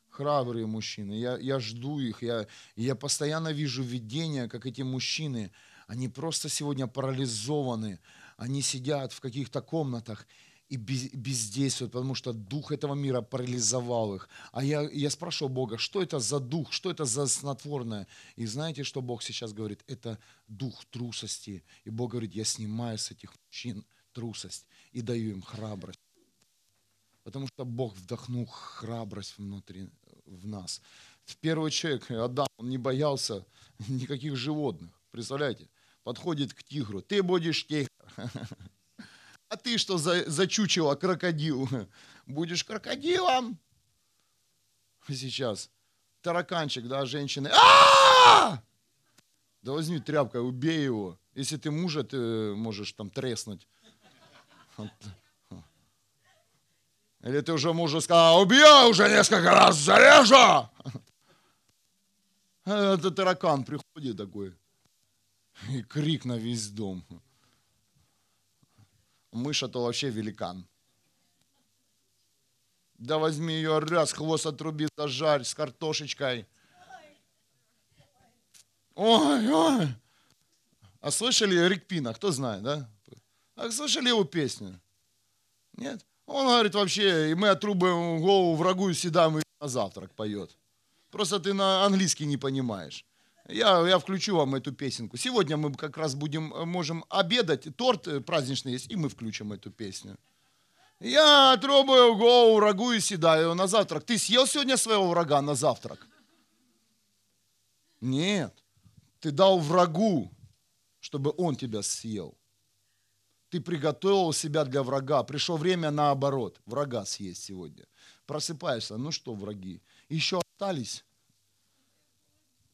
храбрые мужчины. Я, я жду их, я, я постоянно вижу видения, как эти мужчины, они просто сегодня парализованы, они сидят в каких-то комнатах и бездействуют, потому что дух этого мира парализовал их. А я, я спрашивал Бога, что это за дух, что это за снотворное? И знаете, что Бог сейчас говорит? Это дух трусости. И Бог говорит, я снимаю с этих мужчин трусость и даю им храбрость. Потому что Бог вдохнул храбрость внутри в нас. В первый человек, Адам, он не боялся никаких животных. Представляете? Подходит к тигру. Ты будешь тигр. А ты что за, за чучело крокодил? Будешь крокодилом? Сейчас. Тараканчик, да, женщины. А! Да возьми тряпкой, убей его. Если ты мужа, ты можешь там треснуть. Или ты уже мужу сказал, убью уже несколько раз, зарежу. Это таракан приходит такой. И крик на весь дом. Мыша-то вообще великан. Да возьми ее раз, хвост отруби, зажарь с картошечкой. Ой, ой. А слышали Рик Пина? Кто знает, да? А слышали его песню? Нет? Он говорит вообще, и мы отрубаем голову врагу и съедаем на завтрак поет. Просто ты на английский не понимаешь. Я, я включу вам эту песенку. Сегодня мы как раз будем, можем обедать, торт праздничный есть, и мы включим эту песню. Я отрубаю голову врагу и съедаю на завтрак. Ты съел сегодня своего врага на завтрак? Нет. Ты дал врагу, чтобы он тебя съел. Ты приготовил себя для врага. Пришло время наоборот, врага съесть сегодня. Просыпаешься, ну что, враги, еще остались?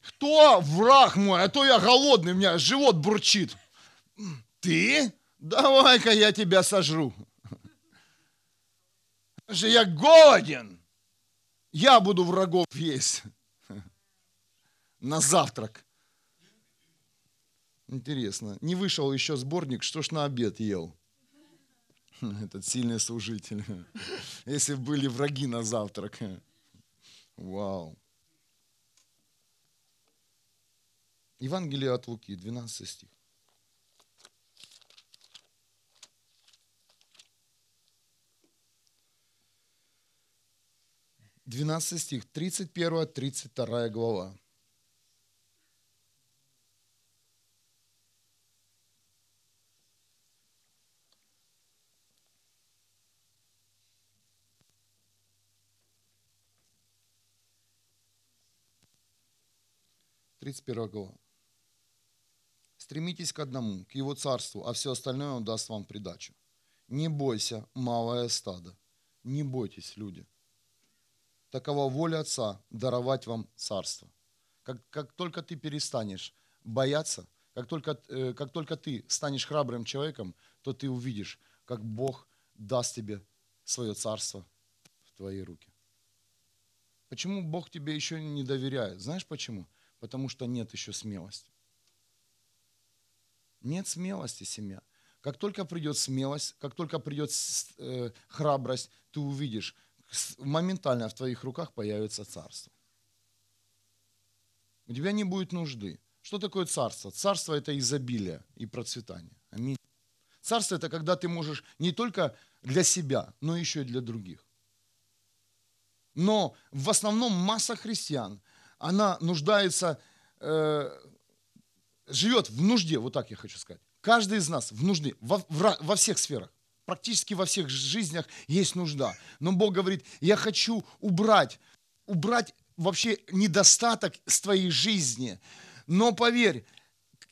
Кто враг мой? А то я голодный, у меня живот бурчит. Ты? Давай-ка я тебя сожру. Же я голоден. Я буду врагов есть на завтрак. Интересно. Не вышел еще сборник, что ж на обед ел? Этот сильный служитель. Если были враги на завтрак. Вау. Евангелие от Луки, 12 стих. Двенадцатый стих, 31, 32 глава. 31 глава. Стремитесь к одному, к его царству, а все остальное он даст вам придачу. Не бойся, малое стадо. Не бойтесь, люди. Такова воля Отца – даровать вам царство. Как, как только ты перестанешь бояться, как только, э, как только ты станешь храбрым человеком, то ты увидишь, как Бог даст тебе свое царство в твои руки. Почему Бог тебе еще не доверяет? Знаешь почему? Потому что нет еще смелости. Нет смелости, семья. Как только придет смелость, как только придет э, храбрость, ты увидишь, моментально в твоих руках появится царство. У тебя не будет нужды. Что такое царство? Царство – это изобилие и процветание. Аминь. Царство – это когда ты можешь не только для себя, но еще и для других. Но в основном масса христиан – она нуждается, э, живет в нужде, вот так я хочу сказать. Каждый из нас в нужде, во, в, во всех сферах. Практически во всех жизнях есть нужда. Но Бог говорит, я хочу убрать, убрать вообще недостаток с твоей жизни. Но поверь,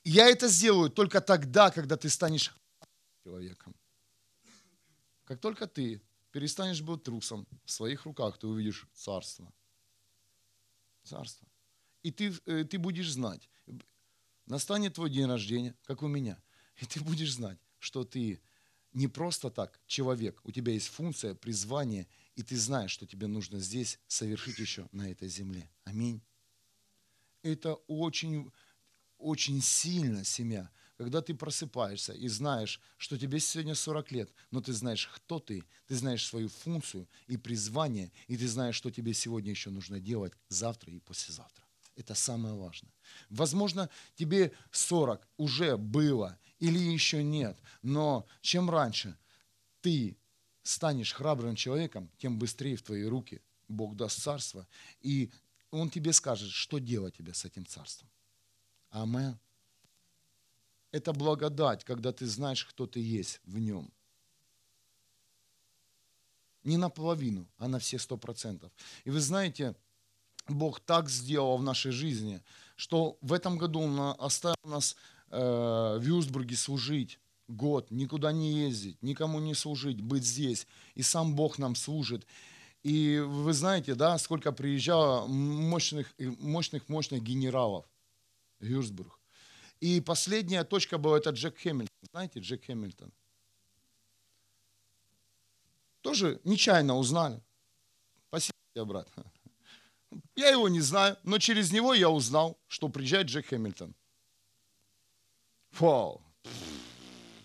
я это сделаю только тогда, когда ты станешь человеком. Как только ты перестанешь быть трусом, в своих руках ты увидишь царство – царство. И ты, э, ты будешь знать, настанет твой день рождения, как у меня, и ты будешь знать, что ты не просто так человек, у тебя есть функция, призвание, и ты знаешь, что тебе нужно здесь совершить еще на этой земле. Аминь. Это очень, очень сильно, семья, когда ты просыпаешься и знаешь, что тебе сегодня 40 лет, но ты знаешь, кто ты, ты знаешь свою функцию и призвание, и ты знаешь, что тебе сегодня еще нужно делать завтра и послезавтра. Это самое важное. Возможно, тебе 40 уже было или еще нет, но чем раньше ты станешь храбрым человеком, тем быстрее в твои руки Бог даст царство, и Он тебе скажет, что делать тебе с этим царством. Аминь это благодать, когда ты знаешь, кто ты есть в нем. Не наполовину, а на все сто процентов. И вы знаете, Бог так сделал в нашей жизни, что в этом году Он оставил нас э, в Юстбурге служить год, никуда не ездить, никому не служить, быть здесь. И сам Бог нам служит. И вы знаете, да, сколько приезжало мощных, мощных, мощных генералов в Юрсбург. И последняя точка была это Джек Хэмилтон. Знаете, Джек Хэмилтон. Тоже нечаянно узнали. Спасибо тебе, брат. Я его не знаю, но через него я узнал, что приезжает Джек Хэмилтон. Вау.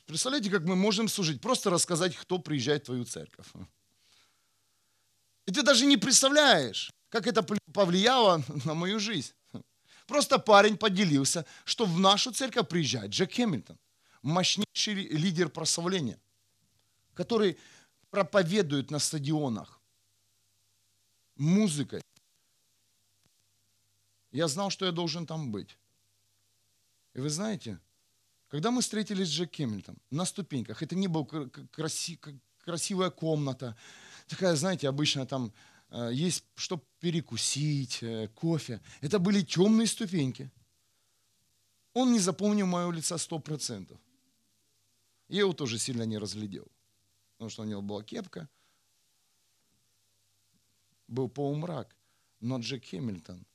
Представляете, как мы можем служить? Просто рассказать, кто приезжает в твою церковь. И ты даже не представляешь, как это повлияло на мою жизнь. Просто парень поделился, что в нашу церковь приезжает Джек Хэмилтон, мощнейший лидер прославления, который проповедует на стадионах музыкой. Я знал, что я должен там быть. И вы знаете, когда мы встретились с Джек Хэмилтон на ступеньках, это не была краси, красивая комната, такая, знаете, обычно там есть что перекусить, э, кофе. Это были темные ступеньки. Он не запомнил моего лица сто процентов. Я его тоже сильно не разглядел, потому что у него была кепка, был полумрак. Но Джек Хэмилтон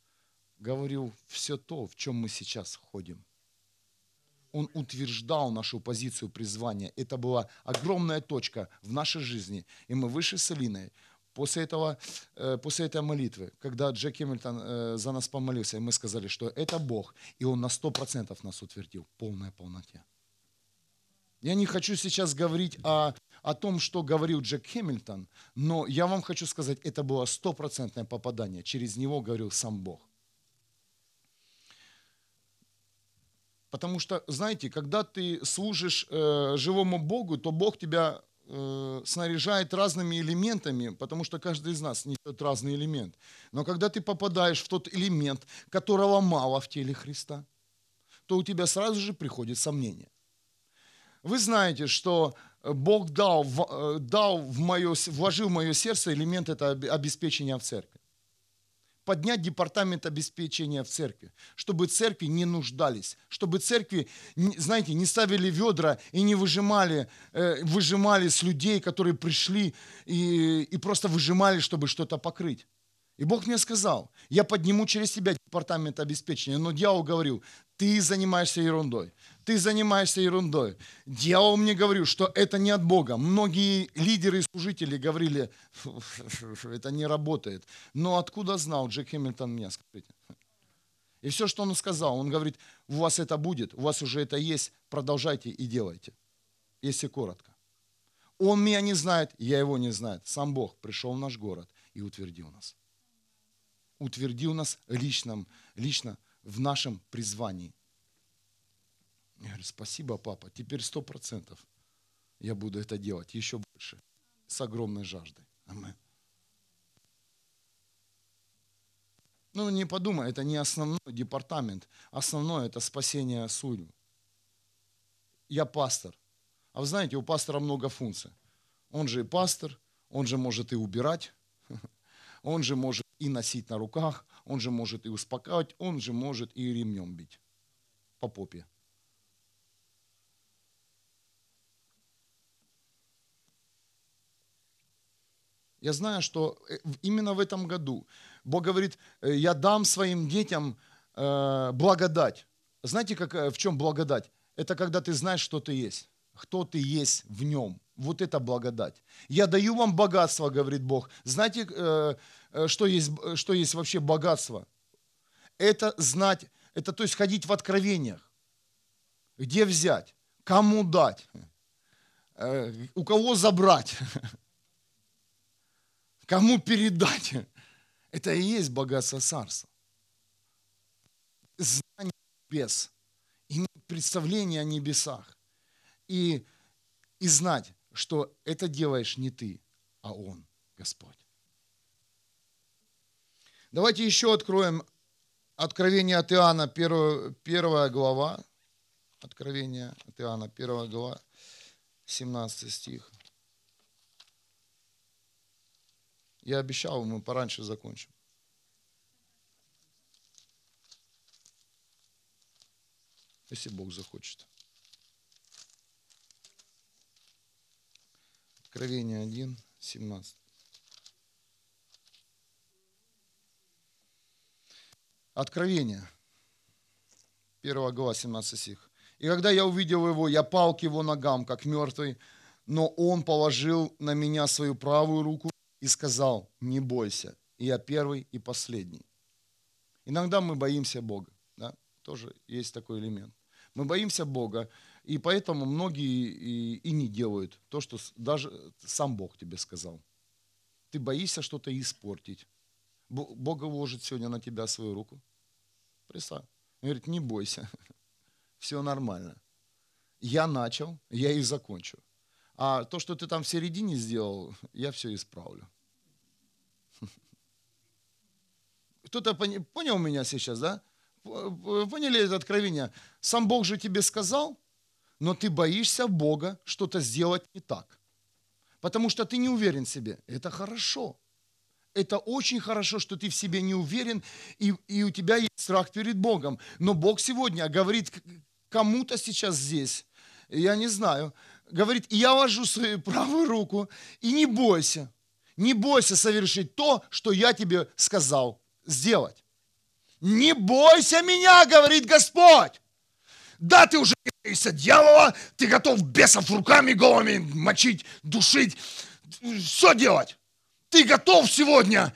говорил все то, в чем мы сейчас ходим. Он утверждал нашу позицию призвания. Это была огромная точка в нашей жизни. И мы вышли с Алиной После, этого, э, после этой молитвы, когда Джек Хэмилтон э, за нас помолился, и мы сказали, что это Бог, и Он на 100% нас утвердил, полная полноте. Я не хочу сейчас говорить о, о том, что говорил Джек Хэмилтон, но я вам хочу сказать, это было стопроцентное попадание. Через него говорил сам Бог. Потому что, знаете, когда ты служишь э, живому Богу, то Бог тебя снаряжает разными элементами, потому что каждый из нас несет разный элемент. Но когда ты попадаешь в тот элемент, которого мало в теле Христа, то у тебя сразу же приходит сомнение. Вы знаете, что Бог дал, э, дал в мое, вложил в мое сердце элемент это обеспечения в церкви поднять департамент обеспечения в церкви, чтобы церкви не нуждались, чтобы церкви, знаете, не ставили ведра и не выжимали, э, выжимали с людей, которые пришли и, и просто выжимали, чтобы что-то покрыть. И Бог мне сказал, я подниму через тебя департамент обеспечения. Но дьявол говорил, ты занимаешься ерундой ты занимаешься ерундой. Дьявол мне говорил, что это не от Бога. Многие лидеры и служители говорили, это не работает. Но откуда знал Джек Хэмилтон меня, скажите? И все, что он сказал, он говорит, у вас это будет, у вас уже это есть, продолжайте и делайте. Если коротко. Он меня не знает, я его не знаю. Сам Бог пришел в наш город и утвердил нас. Утвердил нас личном, лично в нашем призвании – я говорю, спасибо, папа, теперь сто процентов я буду это делать еще больше, с огромной жаждой. Амин. Ну, не подумай, это не основной департамент. Основное – это спасение судьбы. Я пастор. А вы знаете, у пастора много функций. Он же и пастор, он же может и убирать, он же может и носить на руках, он же может и успокаивать, он же может и ремнем бить по попе. Я знаю, что э, именно в этом году Бог говорит, «Э, я дам своим детям э, благодать. Знаете, как, в чем благодать? Это когда ты знаешь, что ты есть, кто ты есть в нем. Вот это благодать. Я даю вам богатство, говорит Бог. Знаете, что есть, что есть вообще богатство? Это знать, это то есть ходить в откровениях. Где взять? Кому дать? У кого забрать? Кому передать? Это и есть богатство царства. Знание небес, иметь представление о небесах. И, и знать, что это делаешь не ты, а Он, Господь. Давайте еще откроем Откровение от Иоанна, первая глава. Откровение от Иоанна, первая глава, 17 стих. Я обещал, мы пораньше закончим. Если Бог захочет. Откровение 1, 17. Откровение. 1 глава, 17 стих. «И когда я увидел его, я пал к его ногам, как мертвый, но он положил на меня свою правую руку и сказал, не бойся, я первый и последний. Иногда мы боимся Бога, да? тоже есть такой элемент. Мы боимся Бога, и поэтому многие и, и не делают то, что даже сам Бог тебе сказал. Ты боишься что-то испортить. Бог вложит сегодня на тебя свою руку. Представь. Он говорит, не бойся, все нормально. Я начал, я и закончу. А то, что ты там в середине сделал, я все исправлю. Кто-то понял меня сейчас, да? Поняли это откровение? Сам Бог же тебе сказал, но ты боишься Бога что-то сделать не так. Потому что ты не уверен в себе. Это хорошо. Это очень хорошо, что ты в себе не уверен, и, и у тебя есть страх перед Богом. Но Бог сегодня говорит кому-то сейчас здесь, я не знаю, говорит, я вожу свою правую руку, и не бойся, не бойся совершить то, что я тебе сказал сделать. Не бойся меня, говорит Господь. Да, ты уже боишься дьявола, ты готов бесов руками голыми мочить, душить, все делать. Ты готов сегодня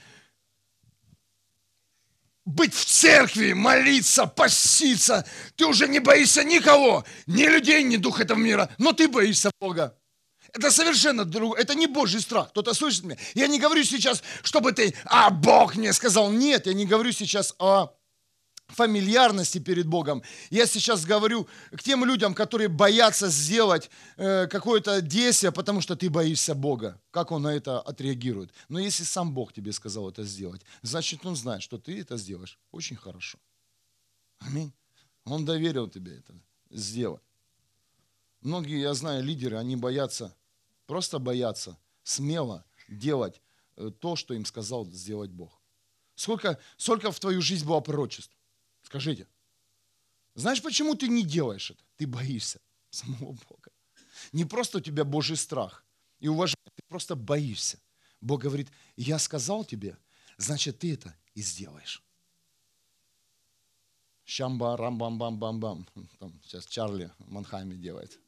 быть в церкви, молиться, поститься. Ты уже не боишься никого, ни людей, ни дух этого мира, но ты боишься Бога. Это совершенно другое, это не Божий страх. Кто-то слышит меня? Я не говорю сейчас, чтобы ты, а Бог мне сказал. Нет, я не говорю сейчас о фамильярности перед Богом. Я сейчас говорю к тем людям, которые боятся сделать э, какое-то действие, потому что ты боишься Бога. Как он на это отреагирует? Но если сам Бог тебе сказал это сделать, значит он знает, что ты это сделаешь очень хорошо. Аминь. Он доверил тебе это сделать. Многие, я знаю, лидеры, они боятся, просто боятся смело делать э, то, что им сказал сделать Бог. Сколько, сколько в твою жизнь было пророчеств? Скажите. Знаешь, почему ты не делаешь это? Ты боишься самого Бога. Не просто у тебя Божий страх и уважение, ты просто боишься. Бог говорит, я сказал тебе, значит, ты это и сделаешь. Щамба, рам бам бам бам бам Там сейчас Чарли в Манхайме делает.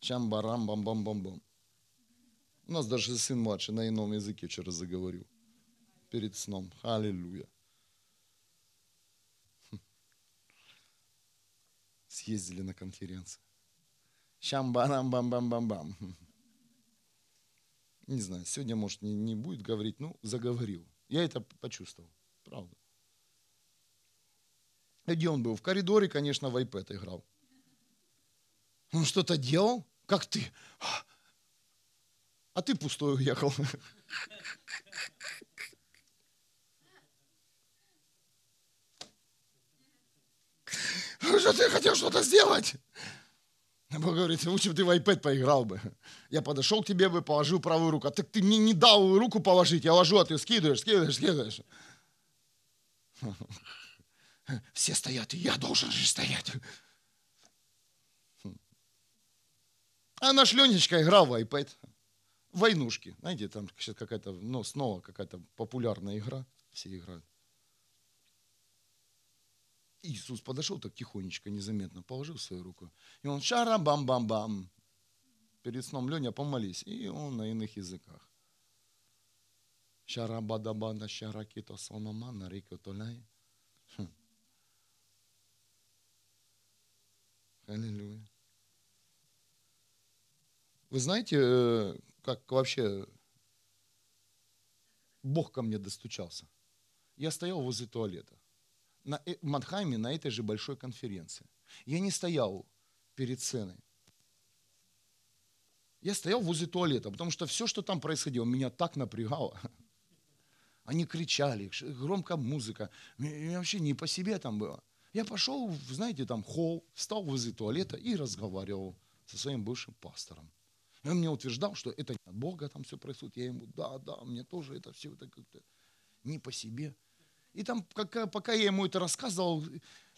Щамба, рам бам бам бам бам У нас даже сын младший на ином языке вчера заговорил перед сном. Аллилуйя. Съездили на конференцию. Щам-барам-бам-бам-бам-бам. Не знаю, сегодня, может, не, не будет говорить, ну, заговорил. Я это почувствовал, правда. И где он был? В коридоре, конечно, в iPad играл. Он что-то делал? Как ты? А ты пустой уехал. Что ты хотел что-то сделать. Бог говорит, лучше бы ты в iPad поиграл бы. Я подошел к тебе бы, положил правую руку. А так ты мне не дал руку положить, я ложу, а ты скидываешь, скидываешь, скидываешь. Все стоят, и я должен же стоять. А наш Ленечка играл в iPad. Войнушки. Знаете, там сейчас какая-то, ну, снова какая-то популярная игра. Все играют. Иисус подошел так тихонечко, незаметно, положил свою руку. И он шара-бам-бам-бам. Перед сном Леня помолись. И он на иных языках. шара бада шара кито сономана рико толай. Хм. Аллилуйя. Вы знаете, э, как вообще Бог ко мне достучался? Я стоял возле туалета на э, Манхайме на этой же большой конференции. Я не стоял перед сценой. Я стоял возле туалета, потому что все, что там происходило, меня так напрягало. Они кричали, громко музыка. Мне вообще не по себе там было. Я пошел, знаете, там холл, встал возле туалета и разговаривал со своим бывшим пастором. И он мне утверждал, что это не от Бога там все происходит. Я ему, да, да, мне тоже это все это как-то не по себе. И там, пока я ему это рассказывал,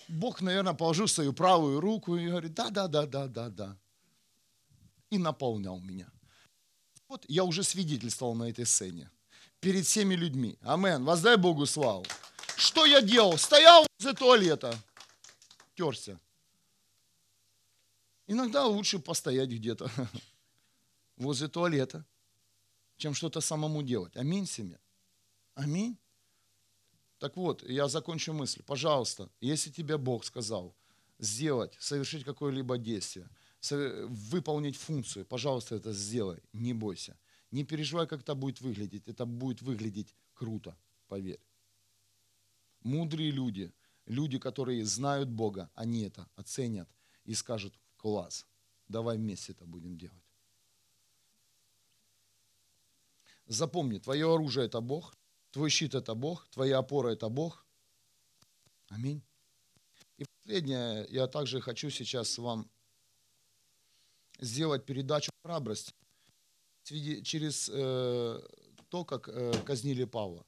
Бог, наверное, положил свою правую руку и говорит, да, да, да, да, да, да. И наполнял меня. Вот я уже свидетельствовал на этой сцене. Перед всеми людьми. Амен. Воздай Богу славу. Что я делал? Стоял возле туалета. Терся. Иногда лучше постоять где-то возле туалета, чем что-то самому делать. Аминь, семья. Аминь. Так вот, я закончу мысль. Пожалуйста, если тебе Бог сказал сделать, совершить какое-либо действие, выполнить функцию, пожалуйста, это сделай, не бойся. Не переживай, как это будет выглядеть. Это будет выглядеть круто, поверь. Мудрые люди, люди, которые знают Бога, они это оценят и скажут, класс, давай вместе это будем делать. Запомни, твое оружие – это Бог, твой щит – это Бог, твоя опора – это Бог. Аминь. И последнее, я также хочу сейчас вам сделать передачу храбрости через э, то, как э, казнили Павла.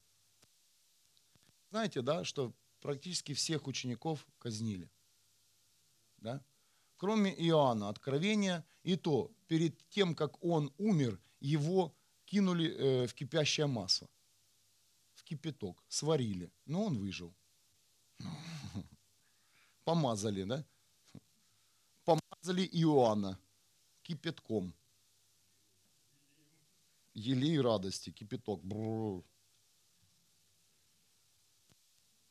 Знаете, да, что практически всех учеников казнили. Да? Кроме Иоанна, Откровения, и то, перед тем, как он умер, его кинули э, в кипящее масло, кипяток, сварили, но он выжил. Помазали, да? Помазали Иоанна кипятком. Елей радости, кипяток. Бррр.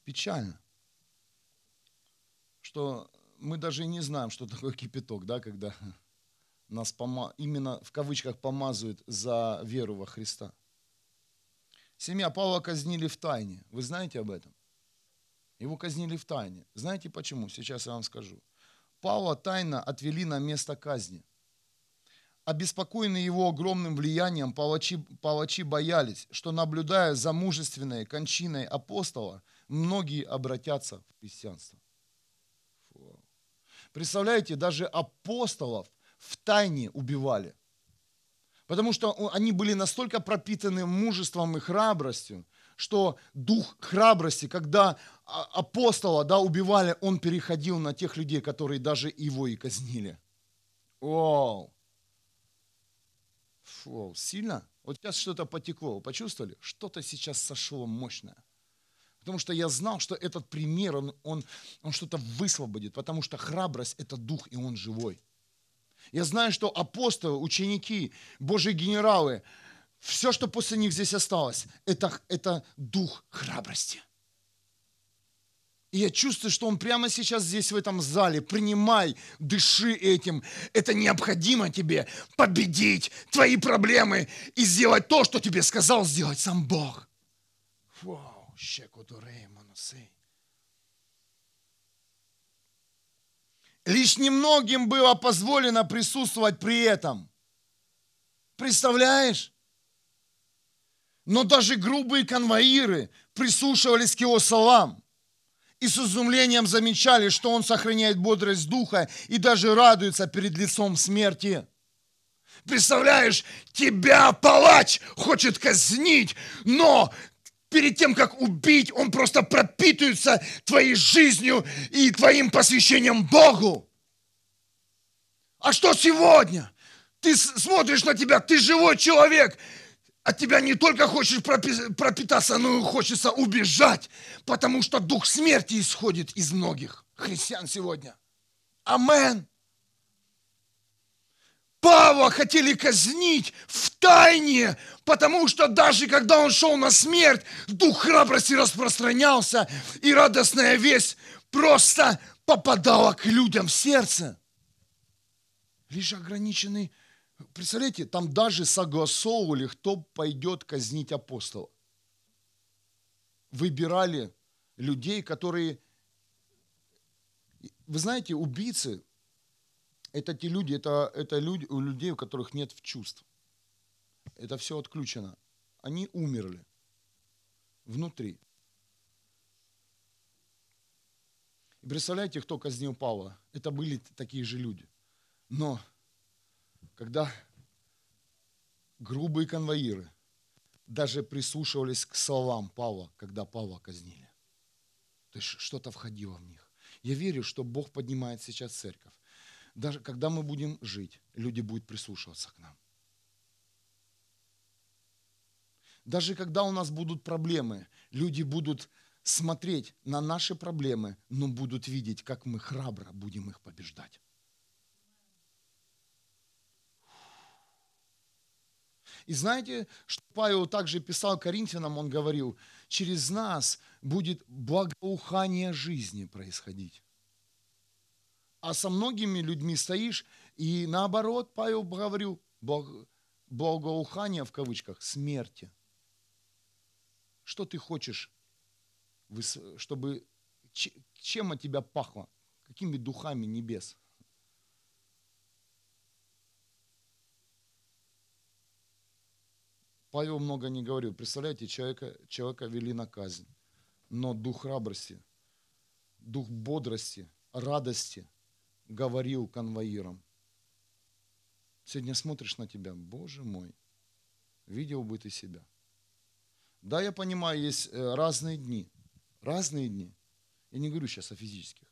Печально, что мы даже не знаем, что такое кипяток, да, когда нас пома... именно в кавычках помазывают за веру во Христа. Семья Павла казнили в тайне. Вы знаете об этом? Его казнили в тайне. Знаете почему? Сейчас я вам скажу. Павла тайно отвели на место казни. Обеспокоенные его огромным влиянием, палачи, палачи боялись, что, наблюдая за мужественной кончиной апостола, многие обратятся в христианство. Фу. Представляете, даже апостолов в тайне убивали. Потому что они были настолько пропитаны мужеством и храбростью, что дух храбрости, когда а, апостола да, убивали, он переходил на тех людей, которые даже его и казнили. Вау! Фу, сильно? Вот сейчас что-то потекло, вы почувствовали? Что-то сейчас сошло мощное. Потому что я знал, что этот пример, он, он, он что-то высвободит, потому что храбрость – это дух, и он живой. Я знаю, что апостолы, ученики, Божьи генералы, все, что после них здесь осталось, это, это дух храбрости. И я чувствую, что Он прямо сейчас здесь, в этом зале. Принимай, дыши этим. Это необходимо тебе победить твои проблемы и сделать то, что тебе сказал сделать сам Бог. Вау, Лишь немногим было позволено присутствовать при этом. Представляешь? Но даже грубые конвоиры прислушивались к его словам и с изумлением замечали, что он сохраняет бодрость духа и даже радуется перед лицом смерти. Представляешь, тебя палач хочет казнить, но перед тем, как убить, он просто пропитывается твоей жизнью и твоим посвящением Богу. А что сегодня? Ты смотришь на тебя, ты живой человек, от тебя не только хочешь пропитаться, но и хочется убежать, потому что дух смерти исходит из многих христиан сегодня. Амен. Павла хотели казнить в тайне, потому что даже когда он шел на смерть, дух храбрости распространялся, и радостная весть просто попадала к людям в сердце. Лишь ограниченный Представляете, там даже согласовывали, кто пойдет казнить апостола. Выбирали людей, которые... Вы знаете, убийцы – это те люди, это, это люди, у людей, у которых нет чувств. Это все отключено. Они умерли внутри. И представляете, кто казнил Павла? Это были такие же люди. Но когда грубые конвоиры даже прислушивались к словам Павла, когда Павла казнили. То есть что-то входило в них. Я верю, что Бог поднимает сейчас церковь. Даже когда мы будем жить, люди будут прислушиваться к нам. Даже когда у нас будут проблемы, люди будут смотреть на наши проблемы, но будут видеть, как мы храбро будем их побеждать. И знаете, что Павел также писал Коринфянам, он говорил, через нас будет благоухание жизни происходить. А со многими людьми стоишь, и наоборот, Павел говорил, благоухание в кавычках смерти. Что ты хочешь, чтобы чем от тебя пахло? Какими духами небес? Павел много не говорил. Представляете, человека, человека вели на казнь. Но дух храбрости, дух бодрости, радости говорил конвоирам. Сегодня смотришь на тебя, Боже мой, видел бы ты себя. Да, я понимаю, есть э, разные дни. Разные дни. Я не говорю сейчас о физических.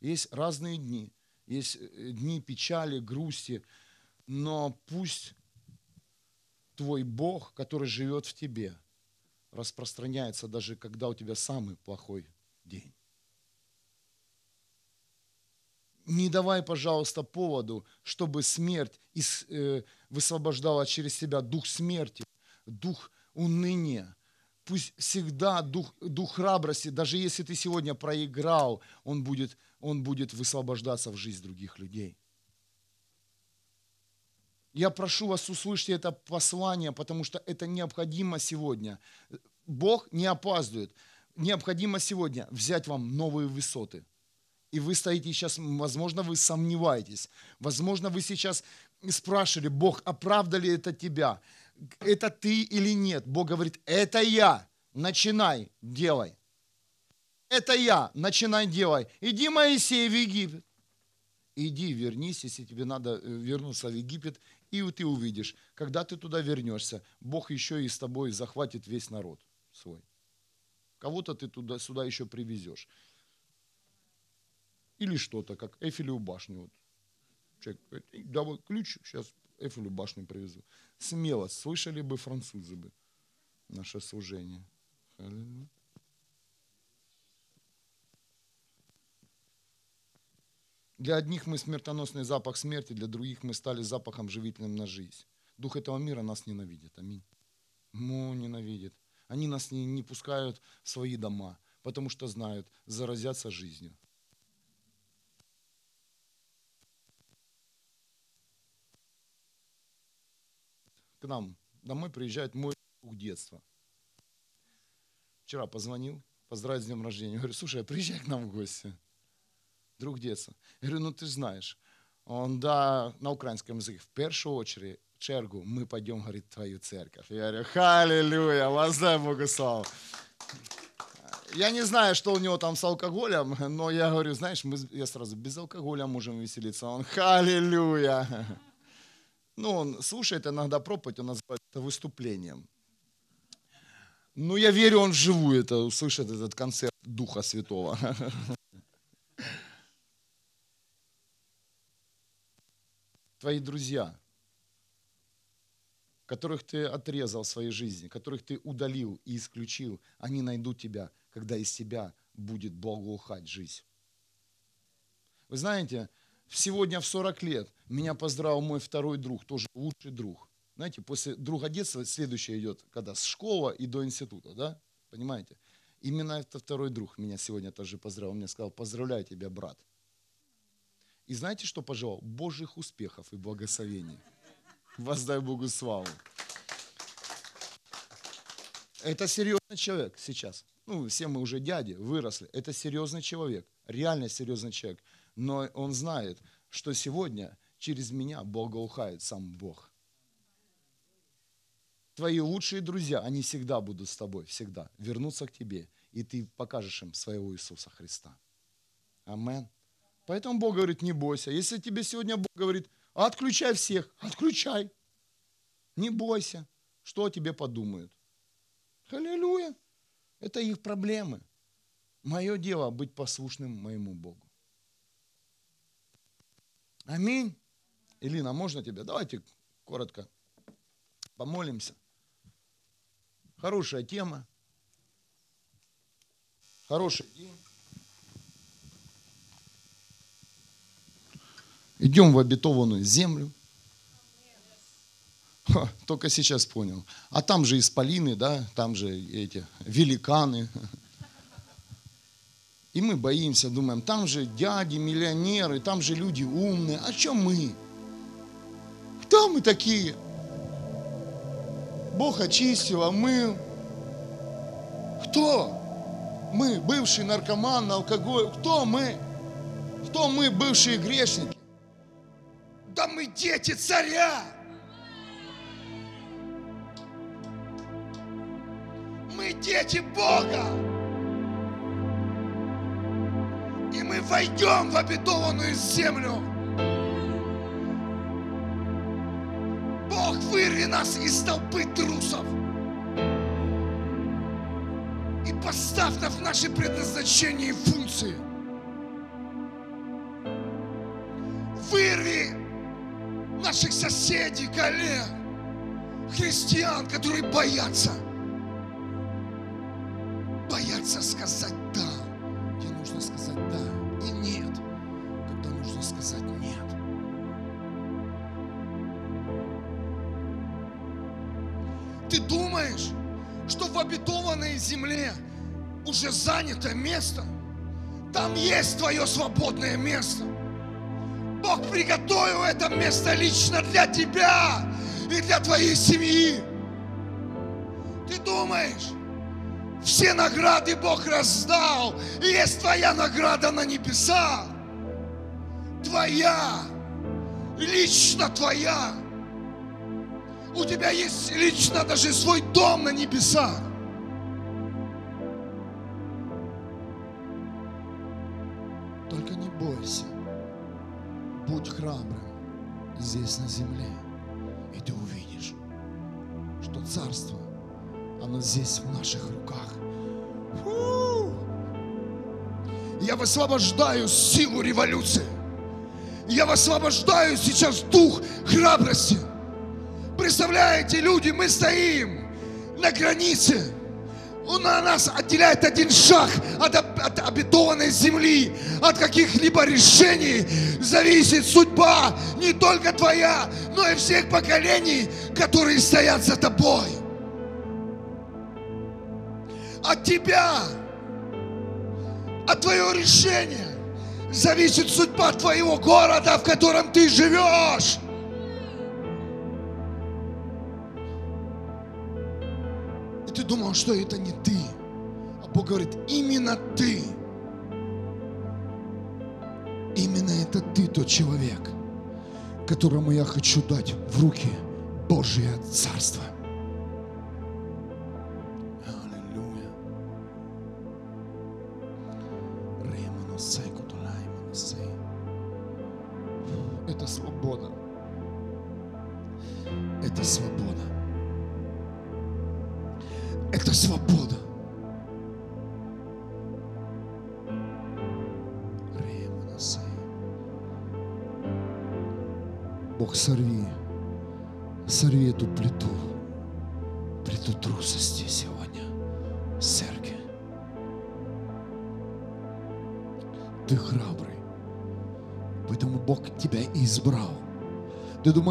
Есть разные дни. Есть э, дни печали, грусти. Но пусть твой Бог, который живет в тебе, распространяется даже когда у тебя самый плохой день. Не давай, пожалуйста, поводу, чтобы смерть э, высвобождала через себя дух смерти, дух уныния. Пусть всегда дух, дух храбрости, даже если ты сегодня проиграл, он будет, он будет высвобождаться в жизнь других людей. Я прошу вас услышать это послание, потому что это необходимо сегодня. Бог не опаздывает. Необходимо сегодня взять вам новые высоты. И вы стоите сейчас, возможно, вы сомневаетесь. Возможно, вы сейчас спрашивали, Бог, а правда ли это тебя? Это ты или нет? Бог говорит, это я. Начинай, делай. Это я, начинай, делай. Иди, Моисей, в Египет. Иди, вернись, если тебе надо э, вернуться в Египет, и ты увидишь, когда ты туда вернешься, Бог еще и с тобой захватит весь народ свой. Кого-то ты туда, сюда еще привезешь. Или что-то, как Эфелеву башню. Вот. Человек говорит, давай ключ, сейчас Эфелеву башню привезу. Смело, слышали бы французы бы наше служение. Для одних мы смертоносный запах смерти, для других мы стали запахом живительным на жизнь. Дух этого мира нас ненавидит. Аминь. Ну, ненавидит. Они нас не, не пускают в свои дома, потому что знают, заразятся жизнью. К нам домой приезжает мой друг детства. Вчера позвонил, поздравить с днем рождения. говорю, слушай, приезжай к нам в гости друг детства. Я говорю, ну ты знаешь. Он, да, на украинском языке, в первую очередь, чергу, мы пойдем, говорит, в твою церковь. Я говорю, халилюя, воздай Богу славу. Я не знаю, что у него там с алкоголем, но я говорю, знаешь, мы, я сразу без алкоголя можем веселиться. Он, халилюя. Ну, он слушает иногда проповедь, он называет это выступлением. Ну, я верю, он вживую это услышит, этот концерт Духа Святого. твои друзья, которых ты отрезал в своей жизни, которых ты удалил и исключил, они найдут тебя, когда из тебя будет благоухать жизнь. Вы знаете, сегодня в 40 лет меня поздравил мой второй друг, тоже лучший друг. Знаете, после друга детства следующее идет, когда с школы и до института, да? Понимаете? Именно это второй друг меня сегодня тоже поздравил. Он мне сказал, поздравляю тебя, брат. И знаете, что пожелал? Божьих успехов и благословений. Воздай Богу славу. Это серьезный человек сейчас. Ну, все мы уже дяди, выросли. Это серьезный человек, реально серьезный человек. Но он знает, что сегодня через меня благоухает сам Бог. Твои лучшие друзья, они всегда будут с тобой, всегда. Вернутся к тебе, и ты покажешь им своего Иисуса Христа. Аминь. Поэтому Бог говорит, не бойся. Если тебе сегодня Бог говорит, отключай всех, отключай. Не бойся, что о тебе подумают. Аллилуйя. Это их проблемы. Мое дело быть послушным моему Богу. Аминь. Илина, можно тебе? Давайте коротко помолимся. Хорошая тема. Хороший день. Идем в обетованную землю. Ха, только сейчас понял. А там же исполины, да, там же эти великаны. И мы боимся, думаем, там же дяди, миллионеры, там же люди умные. А чем мы? Кто мы такие? Бог очистил, а мы... Кто? Мы, бывший наркоман, алкоголь. Кто мы? Кто мы, бывшие грешники? Да мы дети царя! Мы дети Бога! Войдем в обетованную землю. Бог, вырви нас из толпы трусов. И поставь нас в наше предназначение и функции. Вырви наших соседей, коллег, христиан, которые. Боятся место? Там есть твое свободное место. Бог приготовил это место лично для тебя и для твоей семьи. Ты думаешь, все награды Бог раздал, и есть твоя награда на небесах. Твоя, лично твоя. У тебя есть лично даже свой дом на небесах. Будь храбрым здесь на земле, и ты увидишь, что царство, оно здесь в наших руках. Фу! Я высвобождаю силу революции. Я высвобождаю сейчас дух храбрости. Представляете, люди, мы стоим на границе. На нас отделяет один шаг от, от обетованной земли, от каких-либо решений зависит судьба не только твоя, но и всех поколений, которые стоят за тобой. От тебя, от твоего решения зависит судьба твоего города, в котором ты живешь. Думал, что это не ты. А Бог говорит, именно ты. Именно это ты тот человек, которому я хочу дать в руки Божье Царство.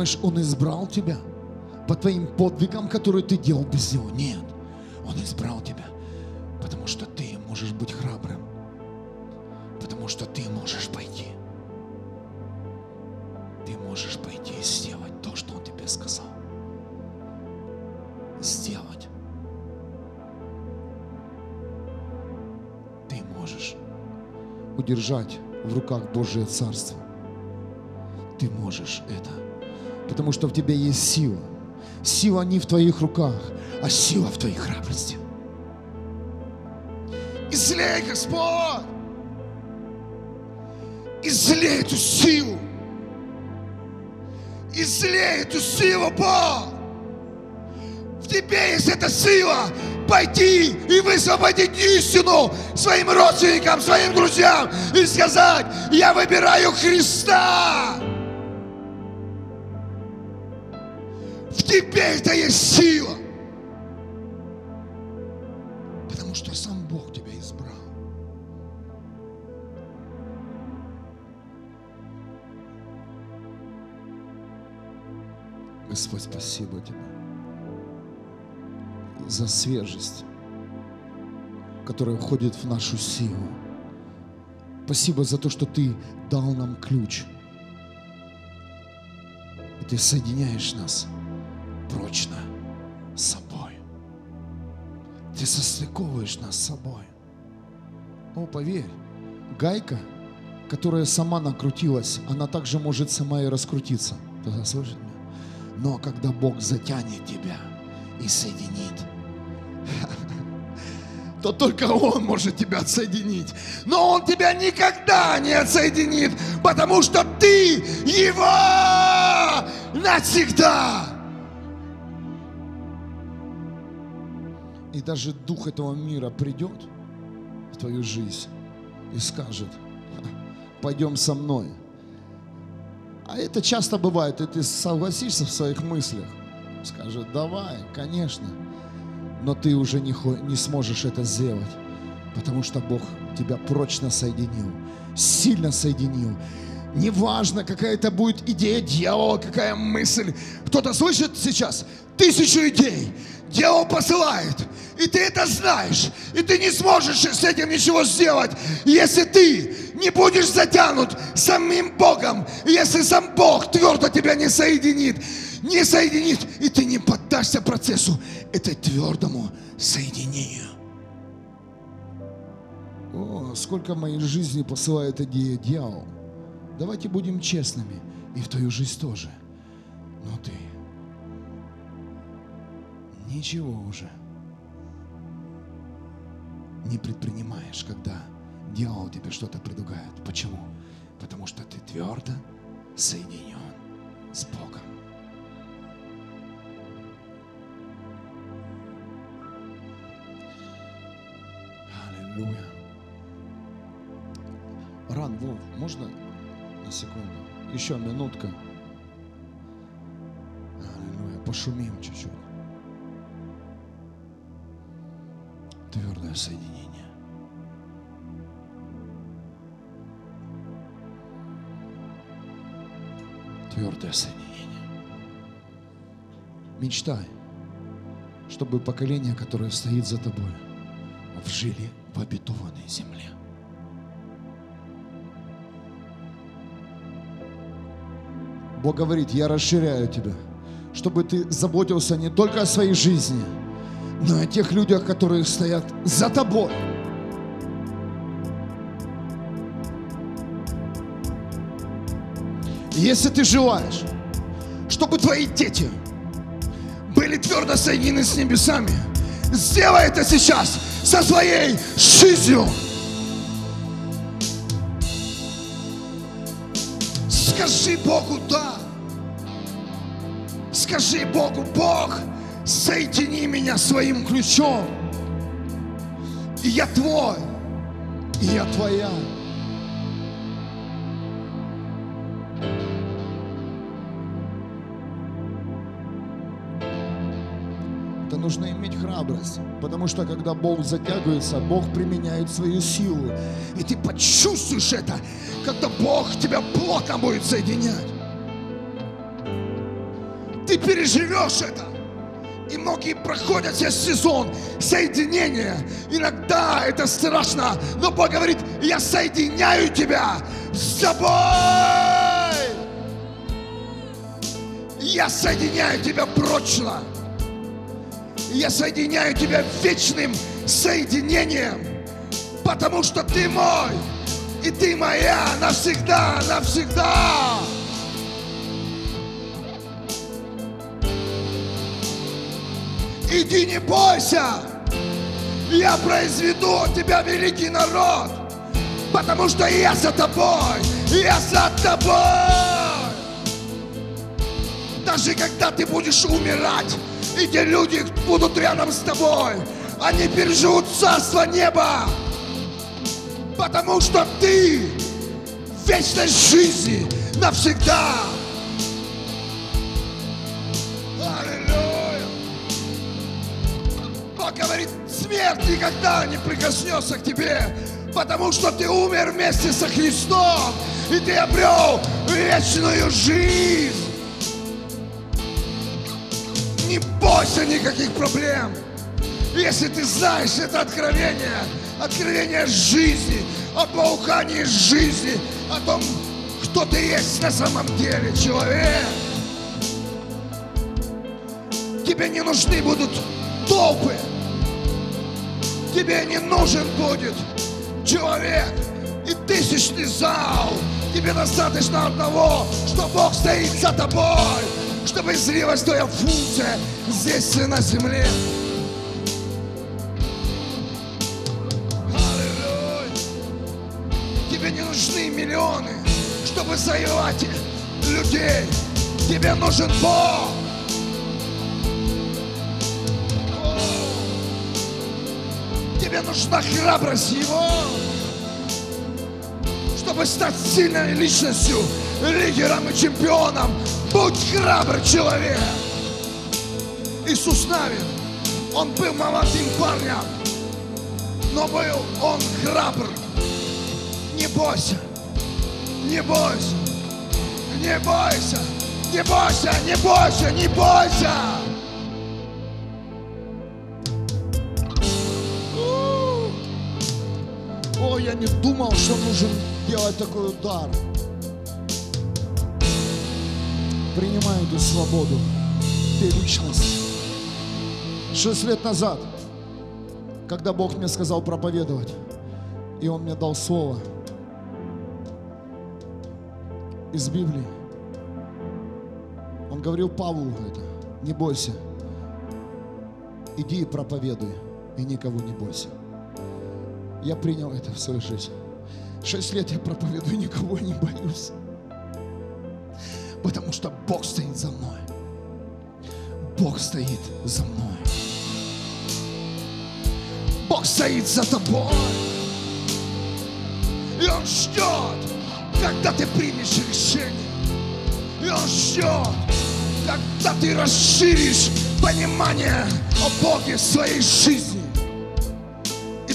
Думаешь, Он избрал тебя по твоим подвигам, которые ты делал без Него? Нет, Он избрал тебя, потому что ты можешь быть храбрым, потому что ты можешь пойти. Ты можешь пойти и сделать то, что Он тебе сказал. Сделать. Ты можешь удержать в руках Божие Царство. Ты можешь это, потому что в тебе есть сила. Сила не в твоих руках, а сила в твоей храбрости. Излей, Господь! Излей эту силу! Излей эту силу, Бог! В тебе есть эта сила пойти и высвободить истину своим родственникам, своим друзьям и сказать, я выбираю Христа. Тебе это есть сила. Потому что сам Бог тебя избрал.
Господь, спасибо Тебе за свежесть, которая входит в нашу силу. Спасибо за то, что Ты дал нам ключ. И Ты соединяешь нас прочно с собой. Ты состыковываешь нас с собой. О, поверь, гайка, которая сама накрутилась, она также может сама и раскрутиться. Кто-то слышит меня? Но когда Бог затянет тебя и соединит, то только Он может тебя отсоединить. Но Он тебя никогда не отсоединит, потому что ты Его навсегда. И даже дух этого мира придет в твою жизнь и скажет, пойдем со мной. А это часто бывает, и ты согласишься в своих мыслях. Скажет, давай, конечно. Но ты уже не, не сможешь это сделать, потому что Бог тебя прочно соединил, сильно соединил. Неважно, какая это будет идея дьявола, какая мысль. Кто-то слышит сейчас тысячу идей. Дьявол посылает. И ты это знаешь. И ты не сможешь с этим ничего сделать, если ты не будешь затянут самим Богом. Если сам Бог твердо тебя не соединит. Не соединит. И ты не поддашься процессу это твердому соединению. О, сколько в моей жизни посылает идея дьявол. Давайте будем честными. И в твою жизнь тоже. Но ты ничего уже не предпринимаешь, когда дьявол тебе что-то предлагает. Почему? Потому что ты твердо соединен с Богом. Аллилуйя. Ран, Вов, можно на секунду? Еще минутка. Аллилуйя. Пошумим чуть-чуть. Твердое соединение. Твердое соединение. Мечтай, чтобы поколение, которое стоит за тобой, вжили в обетованной земле. Бог говорит, я расширяю тебя, чтобы ты заботился не только о своей жизни, но и о тех людях, которые стоят за тобой. Если ты желаешь, чтобы твои дети были твердо соединены с небесами, сделай это сейчас со своей жизнью. Скажи Богу да. Скажи Богу, Бог, соедини меня своим ключом. И я твой, и я твоя. нужно иметь храбрость. Потому что когда Бог затягивается, Бог применяет свою силу. И ты почувствуешь это, когда Бог тебя плотно будет соединять. Ты переживешь это. И многие проходят сейчас сезон соединения. Иногда это страшно, но Бог говорит, я соединяю тебя с собой. Я соединяю тебя прочно я соединяю тебя вечным соединением, потому что ты мой, и ты моя навсегда, навсегда. Иди не бойся, я произведу от тебя великий народ, потому что я за тобой, я за тобой. Даже когда ты будешь умирать, и те люди будут рядом с тобой. Они переживут царство неба. Потому что ты в вечной жизни навсегда. Говорит, смерть никогда не прикоснется к тебе, потому что ты умер вместе со Христом, и ты обрел вечную жизнь. Не бойся никаких проблем. Если ты знаешь это откровение, откровение жизни, о паукании жизни, о том, кто ты есть на самом деле, человек. Тебе не нужны будут толпы. Тебе не нужен будет человек и тысячный зал. Тебе достаточно одного, что Бог стоит за тобой, чтобы излилась твоя функция здесь и на земле. Аллилуйя. Тебе не нужны миллионы, чтобы завоевать людей. Тебе нужен Бог. Тебе нужна храбрость Его, чтобы стать сильной личностью, лидером и чемпионом. Будь храбрый человек. Иисус Навин, он был молодым парнем, но был он храбр. Не бойся, не бойся, не бойся, не бойся, не бойся, не бойся. Я не думал, что нужен делать такой удар. Принимай эту свободу. Ты личность. Шесть лет назад, когда Бог мне сказал проповедовать, и Он мне дал слово из Библии, Он говорил Павлу это, не бойся, иди и проповедуй, и никого не бойся. Я принял это в свою жизнь. Шесть лет я проповедую, никого не боюсь. Потому что Бог стоит за мной. Бог стоит за мной. Бог стоит за тобой. И Он ждет, когда ты примешь решение. И Он ждет, когда ты расширишь понимание о Боге в своей жизни.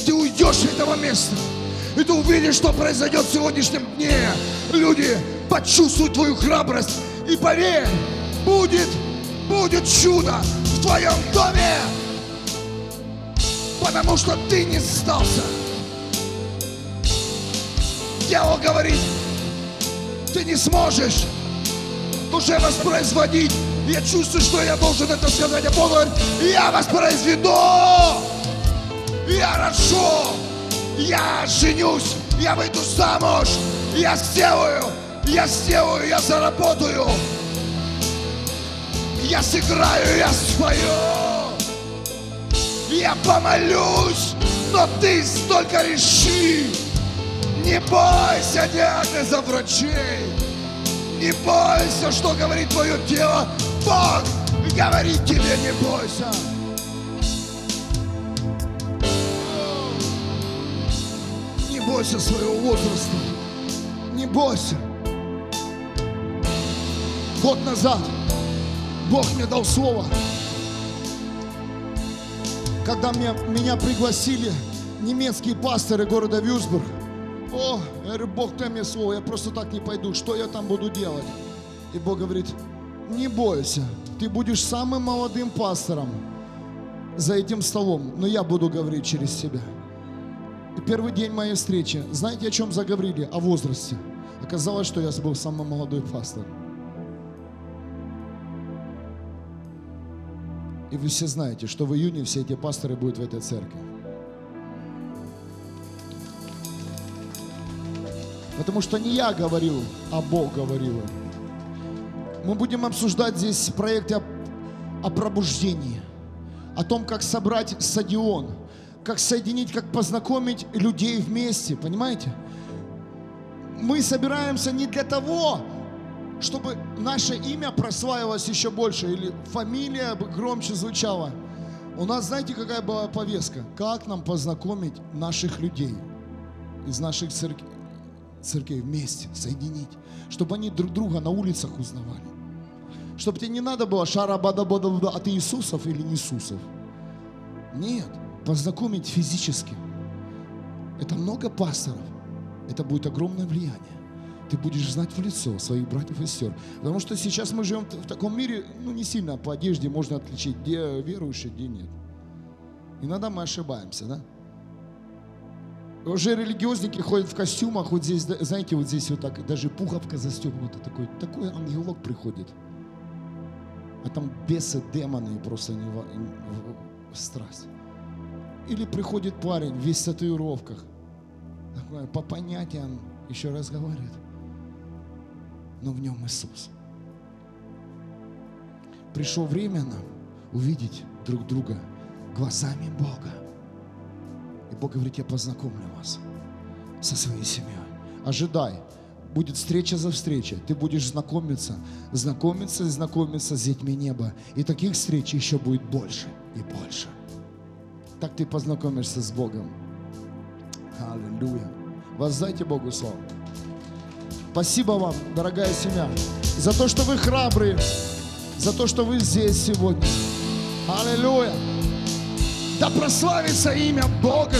Ты уйдешь с этого места. И ты увидишь, что произойдет в сегодняшнем дне. Люди почувствуют твою храбрость. И поверь, будет, будет чудо в твоем доме. Потому что ты не сдался. Дьявол говорит, ты не сможешь уже воспроизводить. Я чувствую, что я должен это сказать. А Бог говорит, я воспроизведу. Я рожу, я женюсь, я выйду замуж, я сделаю, я сделаю, я заработаю, я сыграю, я спою, я помолюсь, но ты только реши, не бойся диагноза врачей, не бойся, что говорит твое тело, Бог говорит тебе, не бойся. Бойся своего возраста. Не бойся. Год назад Бог мне дал слово. Когда мне, меня пригласили немецкие пасторы города Вюрсбург. О, я говорю, Бог, дай мне слово, я просто так не пойду. Что я там буду делать? И Бог говорит, не бойся, ты будешь самым молодым пастором за этим столом, но я буду говорить через себя. Первый день моей встречи, знаете, о чем заговорили? О возрасте. Оказалось, что я был самый молодой пастор. И вы все знаете, что в июне все эти пасторы будут в этой церкви. Потому что не я говорил, а Бог говорил. Мы будем обсуждать здесь проект о, о пробуждении, о том, как собрать стадион, как соединить, как познакомить людей вместе, понимаете? Мы собираемся не для того, чтобы наше имя прославилось еще больше или фамилия бы громче звучала. У нас, знаете, какая была повестка? Как нам познакомить наших людей из наших церквей, церквей вместе, соединить, чтобы они друг друга на улицах узнавали. Чтобы тебе не надо было шара бада бада а ты Иисусов или не Иисусов. Нет, познакомить физически. Это много пасторов. Это будет огромное влияние. Ты будешь знать в лицо своих братьев и сестер. Потому что сейчас мы живем в таком мире, ну не сильно по одежде можно отличить, где верующие, где нет. Иногда мы ошибаемся, да? Уже религиозники ходят в костюмах, вот здесь, знаете, вот здесь вот так, даже пуховка застегнута, такой, такой ангелок приходит. А там бесы, демоны, просто не, в- страсть. Или приходит парень весь в татуировках, такой, по понятиям еще разговаривает, но в нем Иисус. Пришло время нам увидеть друг друга глазами Бога. И Бог говорит, я познакомлю вас со своей семьей. Ожидай. Будет встреча за встречей. Ты будешь знакомиться, знакомиться и знакомиться с детьми неба. И таких встреч еще будет больше и больше. Так ты познакомишься с Богом. Аллилуйя. Воздайте Богу славу. Спасибо вам, дорогая семья, за то, что вы храбрые, за то, что вы здесь сегодня. Аллилуйя. Да прославится имя Бога